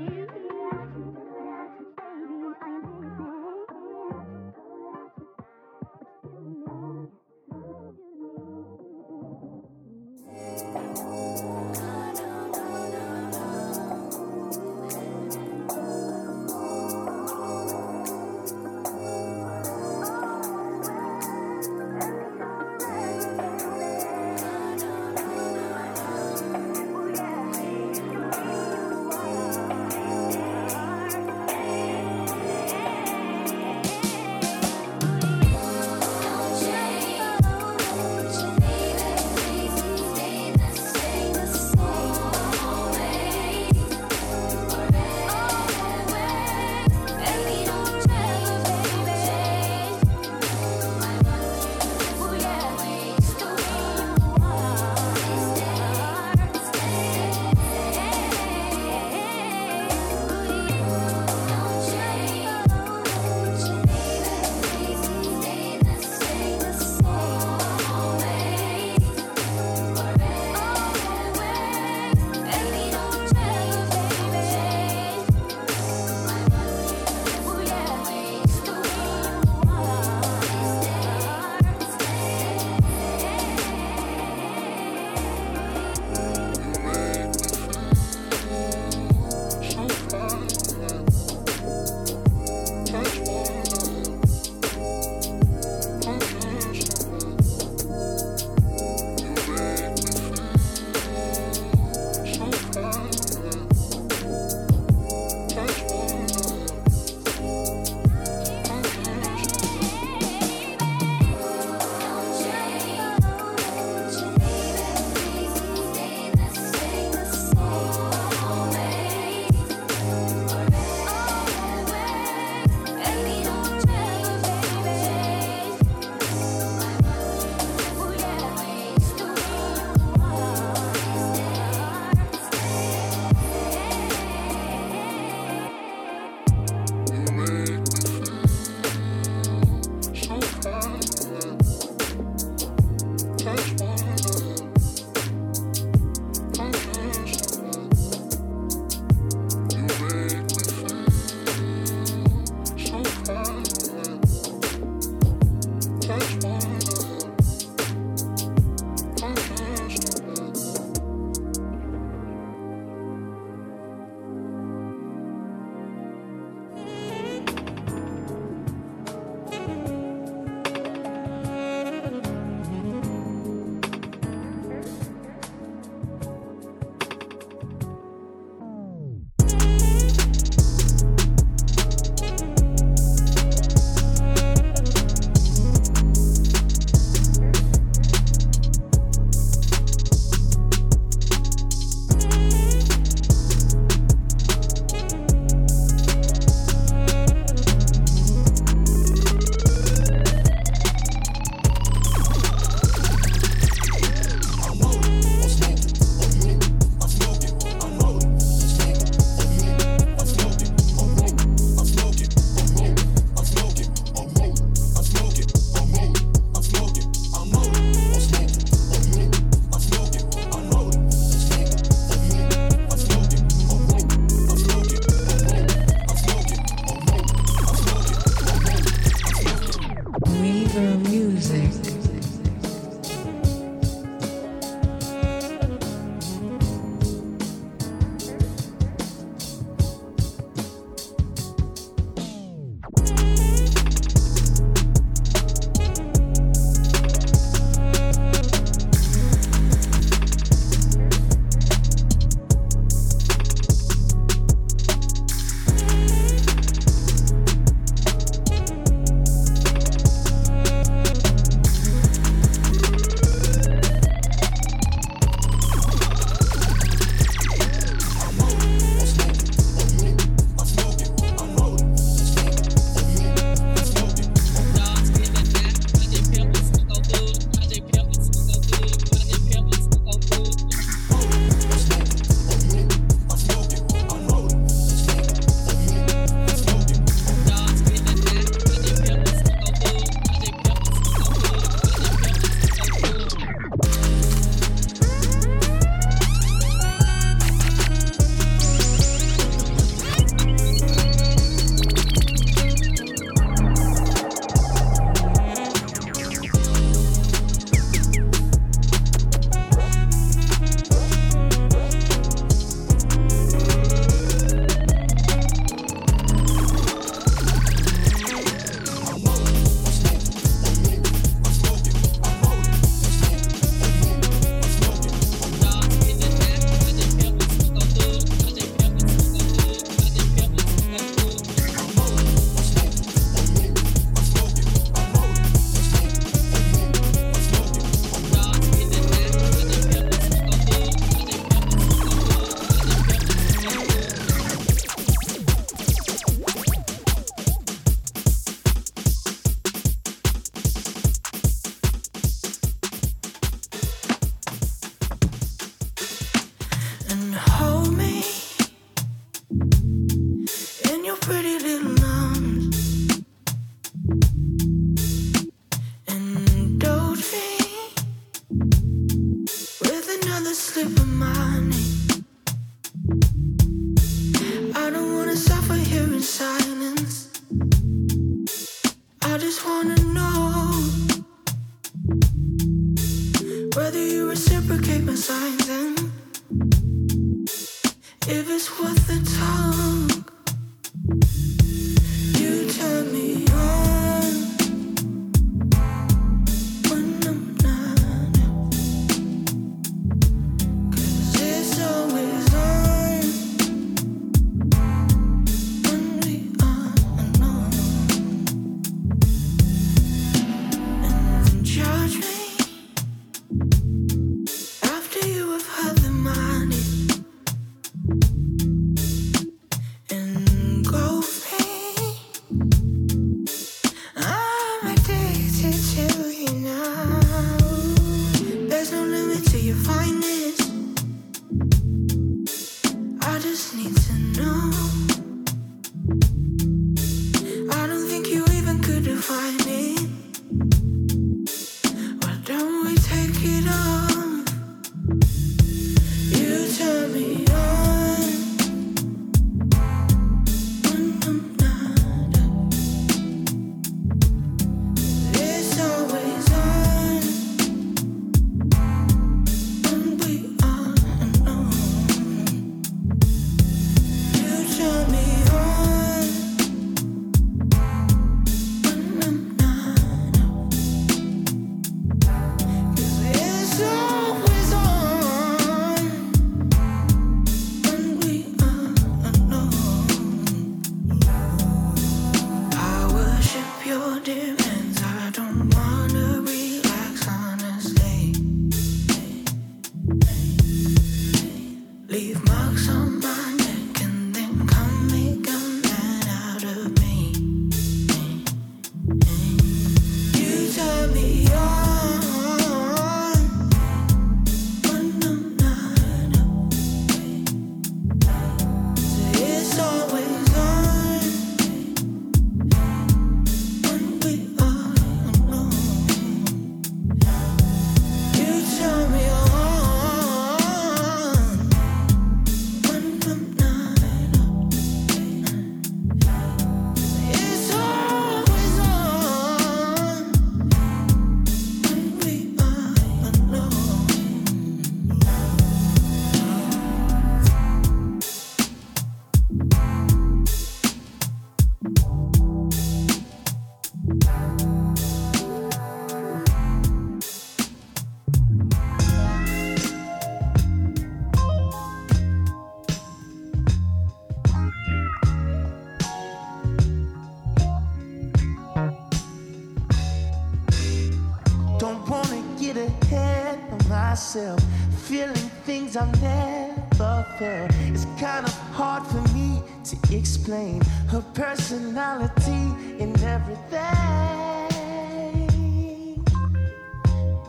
explain her personality in everything.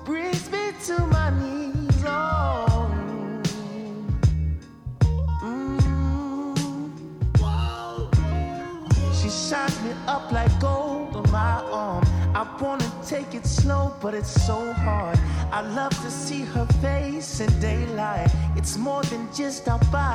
Brings me to my knees. Oh. Mm. She shines me up like gold on my arm. I wanna take it slow, but it's so hard. I love to see her face in daylight. It's more than just our body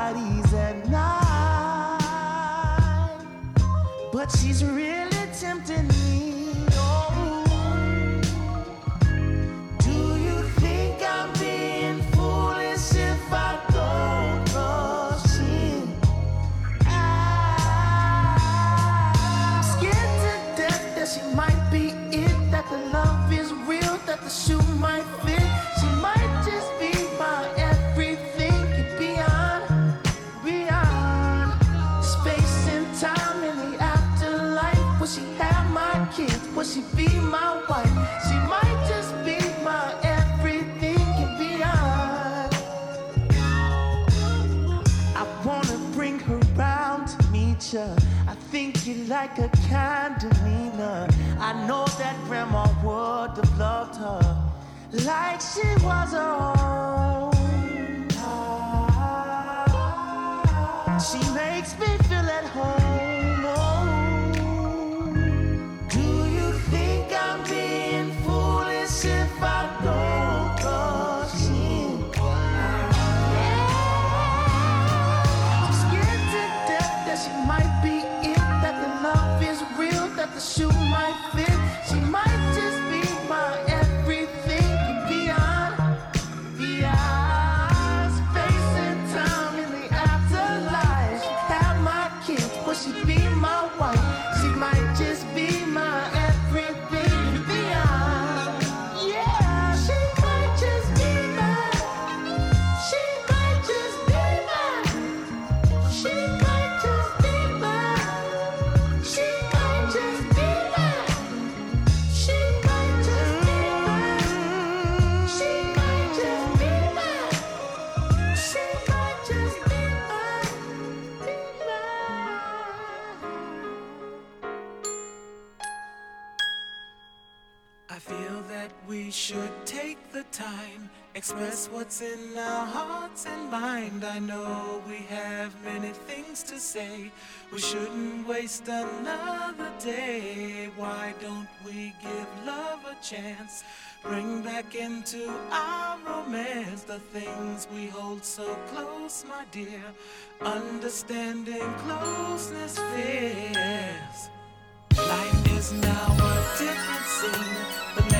grandma would have loved her like she was her own. She makes me take the time, express what's in our hearts and mind. I know we have many things to say. We shouldn't waste another day. Why don't we give love a chance? Bring back into our romance the things we hold so close, my dear. Understanding closeness fears. Life is now a different scene.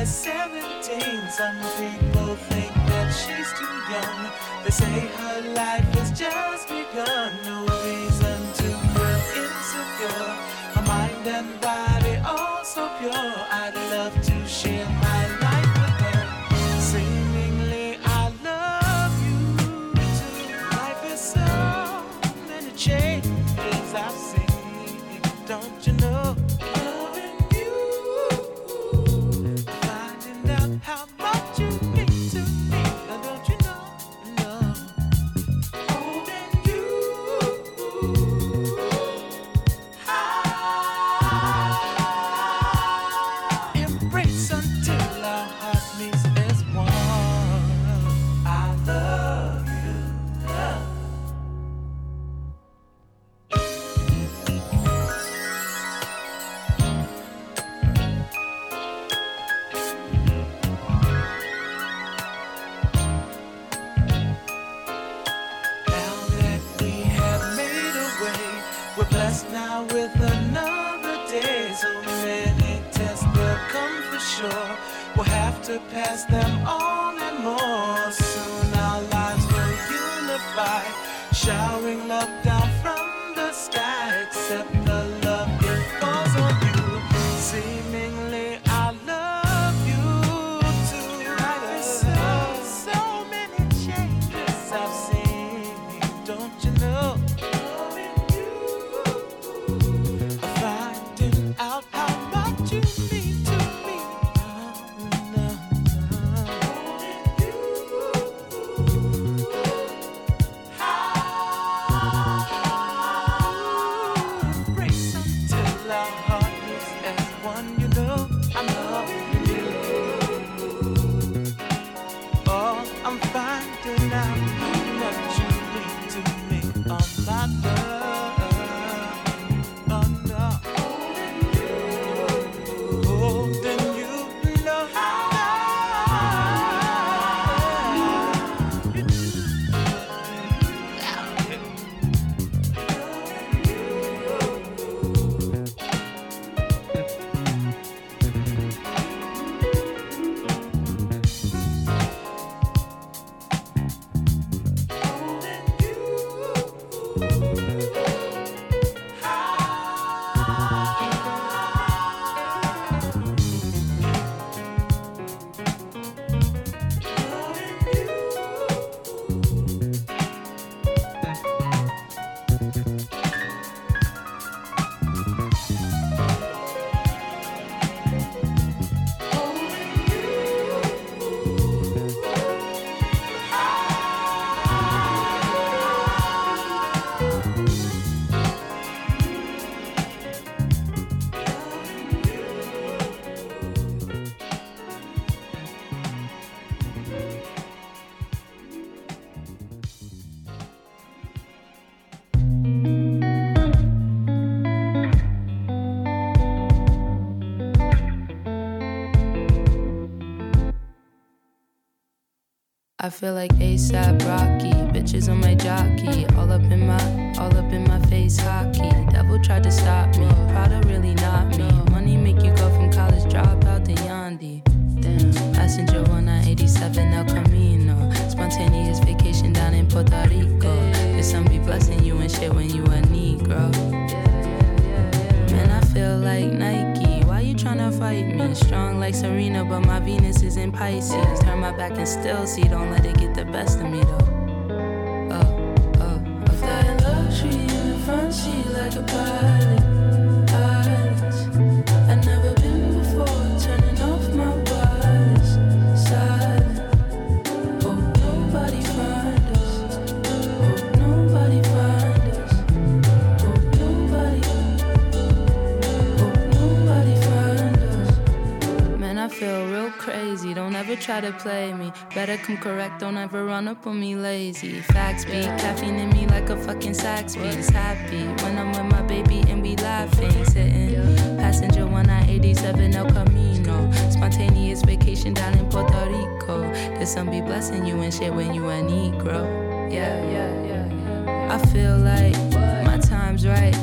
The 17. Some people think that she's too young. They say her life has just begun. No Pass them all and more. I feel like ASAP Rocky, bitches on my jockey, all up in my, all up in my face hockey. Devil tried to stop me, Prada really not me. Money make you go from college dropout to Yandhi. Damn, passenger 1987 El Camino, spontaneous vacation down in Puerto Rico. The sun be blessing you and shit when you a Negro. Man, I feel like Nike. Fight me? Strong like Serena, but my Venus is in Pisces. Turn my back and still see, don't let it get the best of me though. Oh, oh, I fly in the front seat like a pilot. Ever try to play me. Better come correct, don't ever run up on me lazy. Facts be caffeine in me like a fucking sax beats. Happy when I'm with my baby and we laughing. Sitting passenger 1987 El Camino. Spontaneous vacation down in Puerto Rico. The sun be blessing you and shit when you a Negro. Yeah, yeah, yeah. I feel like my time's right.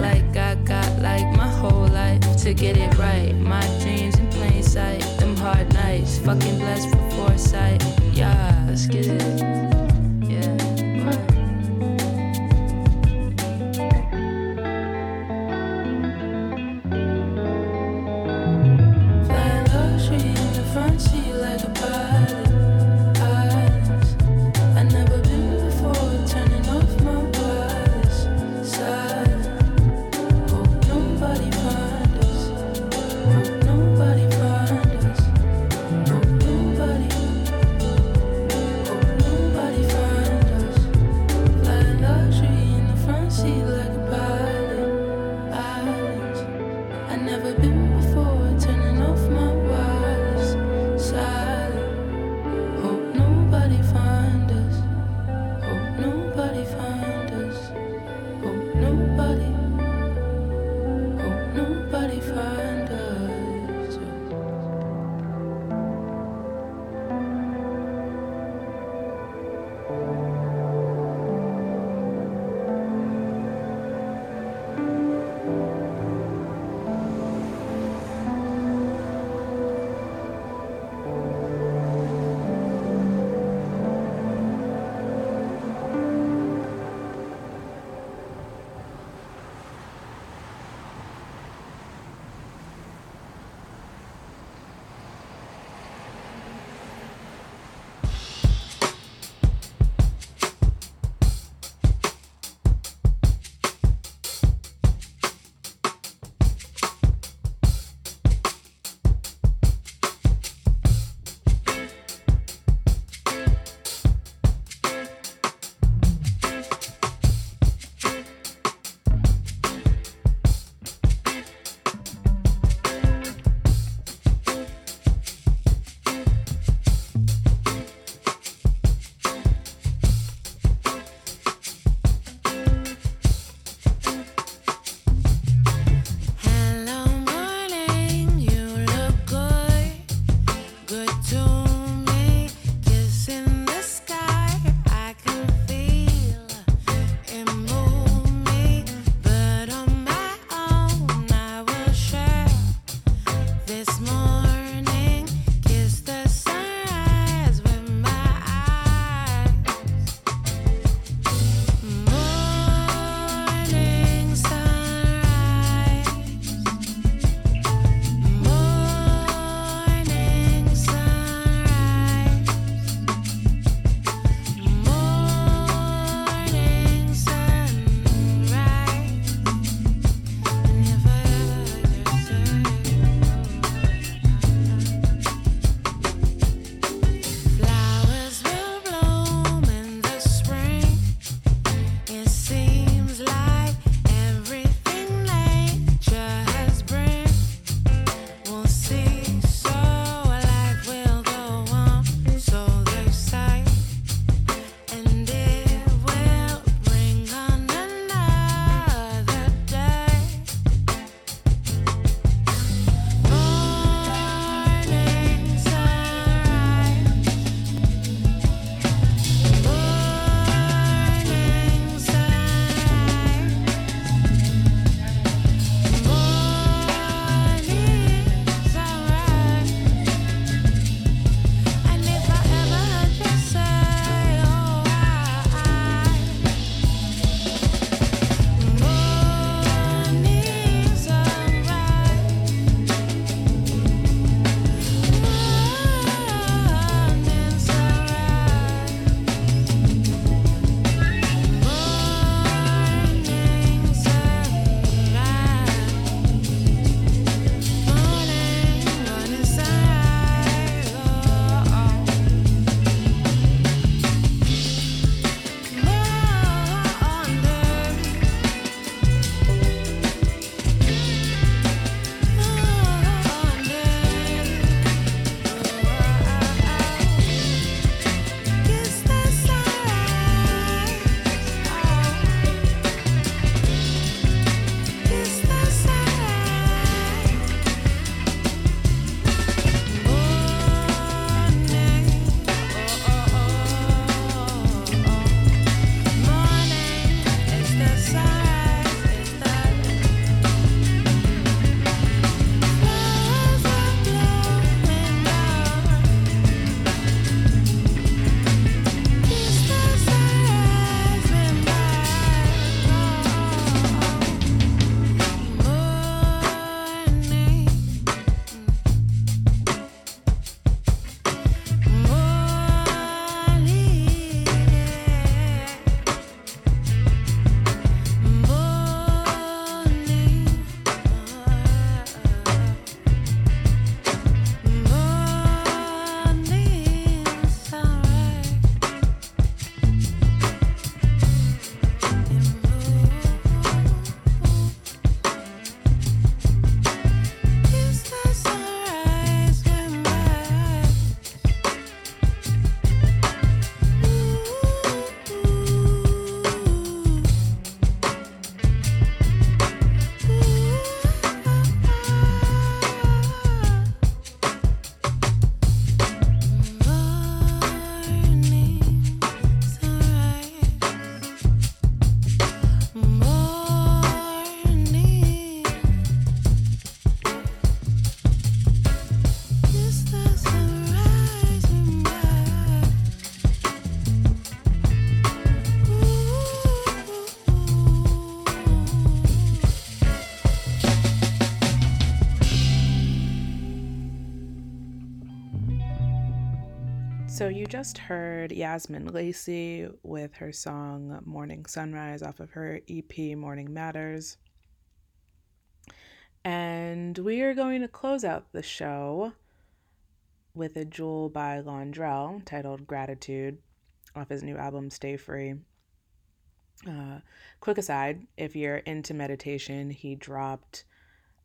Like I got like my whole life to get it right. My dreams in plain sight. Hard nights. Fucking blessed for foresight. Yeah, let's get it. So you just heard Yazmin Lacey with her song Morning Sunrise off of her EP Morning Matters. And we are going to close out the show with a jewel by Londrelle titled Gratitude off his new album Stay Free. Uh, quick aside if you're into meditation, he dropped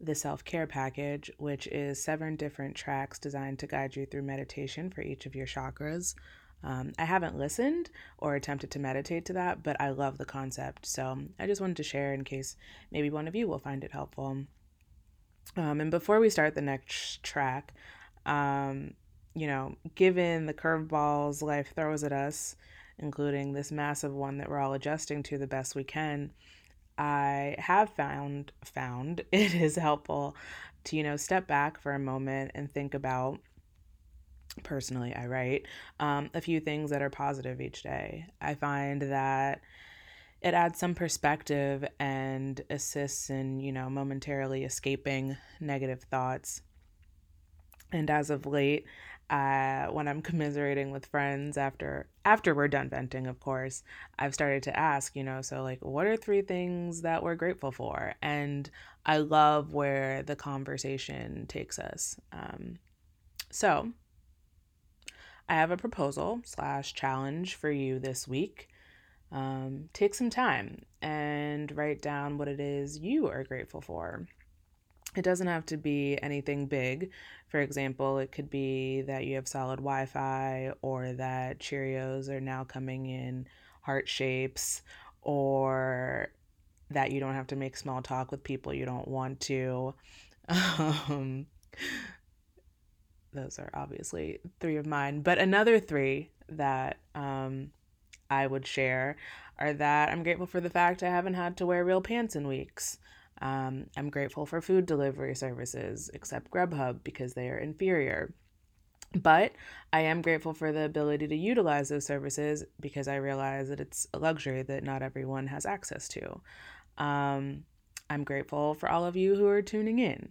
the self care package, which is seven different tracks designed to guide you through meditation for each of your chakras. Um, I haven't listened or attempted to meditate to that, but I love the concept. So I just wanted to share in case maybe one of you will find it helpful. Um, and before we start the next track, um, you know, given the curveballs life throws at us, including this massive one that we're all adjusting to the best we can, I have found found it is helpful to you know step back for a moment and think about personally I write um, a few things that are positive each day. I find that it adds some perspective and assists in you know momentarily escaping negative thoughts. And as of late, uh, when I'm commiserating with friends after after we're done venting, of course, I've started to ask, you know, so like, what are three things that we're grateful for? And I love where the conversation takes us. Um, so, I have a proposal slash challenge for you this week. Um, take some time and write down what it is you are grateful for. It doesn't have to be anything big. For example, it could be that you have solid Wi Fi or that Cheerios are now coming in heart shapes or that you don't have to make small talk with people you don't want to. Um, those are obviously three of mine. But another three that um, I would share are that I'm grateful for the fact I haven't had to wear real pants in weeks. Um, I'm grateful for food delivery services, except Grubhub because they are inferior. But I am grateful for the ability to utilize those services because I realize that it's a luxury that not everyone has access to. Um, I'm grateful for all of you who are tuning in.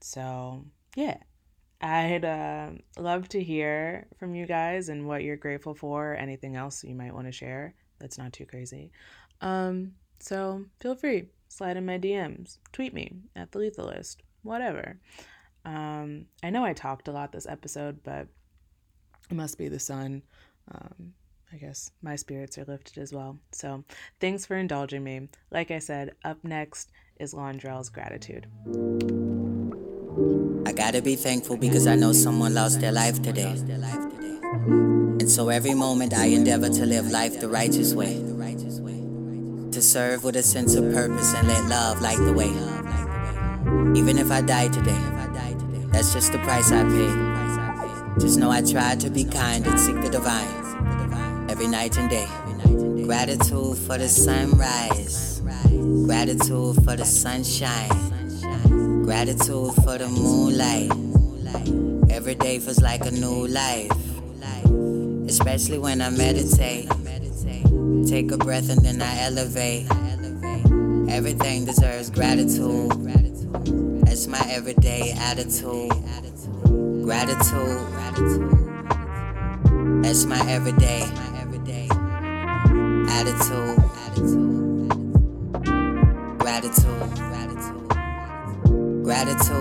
So, yeah, I'd uh, love to hear from you guys and what you're grateful for, anything else you might want to share that's not too crazy. Um, so feel free, slide in my DMs, tweet me at the Lethalist, whatever. Um, I know I talked a lot this episode, but it must be the sun. Um, I guess my spirits are lifted as well. So thanks for indulging me. Like I said, up next is Londrelle's gratitude. I gotta be thankful because I know someone lost their life today. And so every moment I endeavor to live life the righteous way. To serve with a sense of purpose and let love light the way. Even if I die today, that's just the price I pay. Just know I try to be kind and seek the divine every night and day. Gratitude for the sunrise, gratitude for the sunshine. Gratitude for the moonlight. Every day feels like a new life. Especially when I meditate. Take a breath and then I elevate. Everything deserves gratitude. That's my everyday attitude. Gratitude. That's my everyday attitude. Gratitude. Gratitude.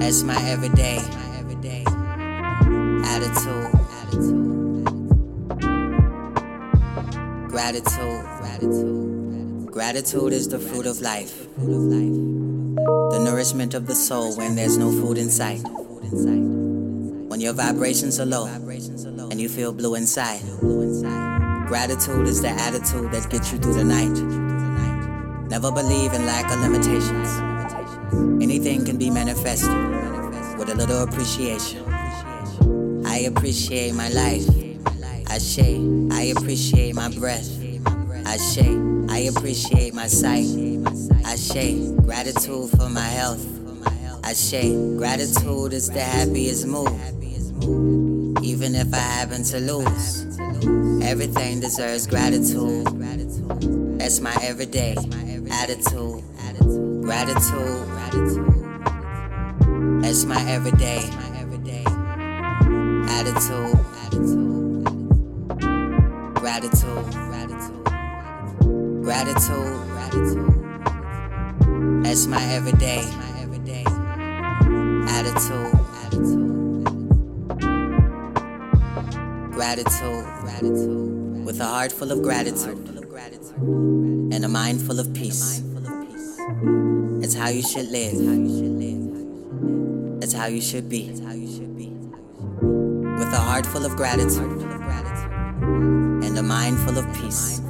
That's my everyday attitude. Gratitude. Gratitude is the fruit of life. The nourishment of the soul when there's no food in sight. When your vibrations are low and you feel blue inside. Gratitude is the attitude that gets you through the night. Never believe in lack of limitations. Anything can be manifested with a little appreciation. I appreciate my life. I say, I appreciate my breath. Ashe, I appreciate my sight. Ashe, gratitude for my health. Ashe, gratitude is the happiest move. Even if I happen to lose, everything deserves gratitude. That's my everyday attitude. Gratitude. That's my everyday attitude. Gratitude. Gratitude, gratitude. That's my everyday attitude. Gratitude, gratitude. With a heart full of gratitude and a mind full of peace. That's how you should live. That's how you should be. With a heart full of gratitude and a mind full of peace.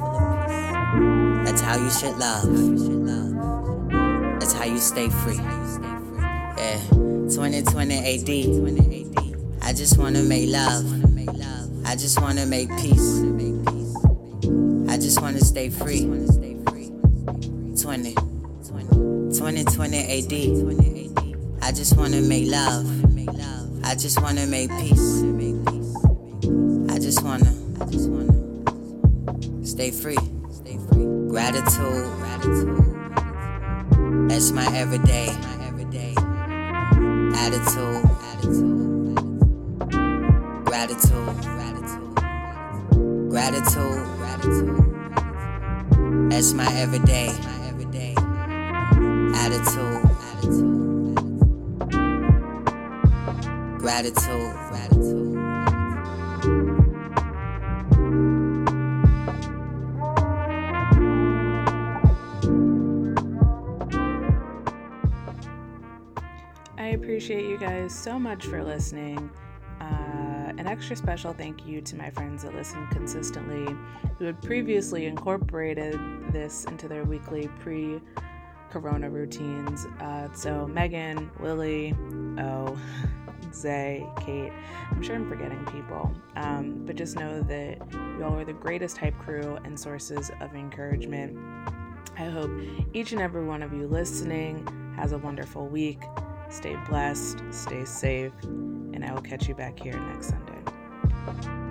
That's how you should love. That's how you stay free. Yeah. 2020 AD. I just wanna make love. I just wanna make peace. I just wanna stay free. 20. 2020 AD. I just wanna make love. I just wanna make peace. I just wanna stay free. Gratitude. That's my everyday. Attitude. Gratitude. Gratitude. That's my everyday. Attitude. Gratitude. I appreciate you guys so much for listening. Uh, an extra special thank you to my friends that listen consistently, who had previously incorporated this into their weekly pre corona routines. Uh, so, Megan, Lily, O, Zay, Kate, I'm sure I'm forgetting people, um, but just know that y'all are the greatest hype crew and sources of encouragement. I hope each and every one of you listening has a wonderful week. Stay blessed, stay safe, and I will catch you back here next Sunday.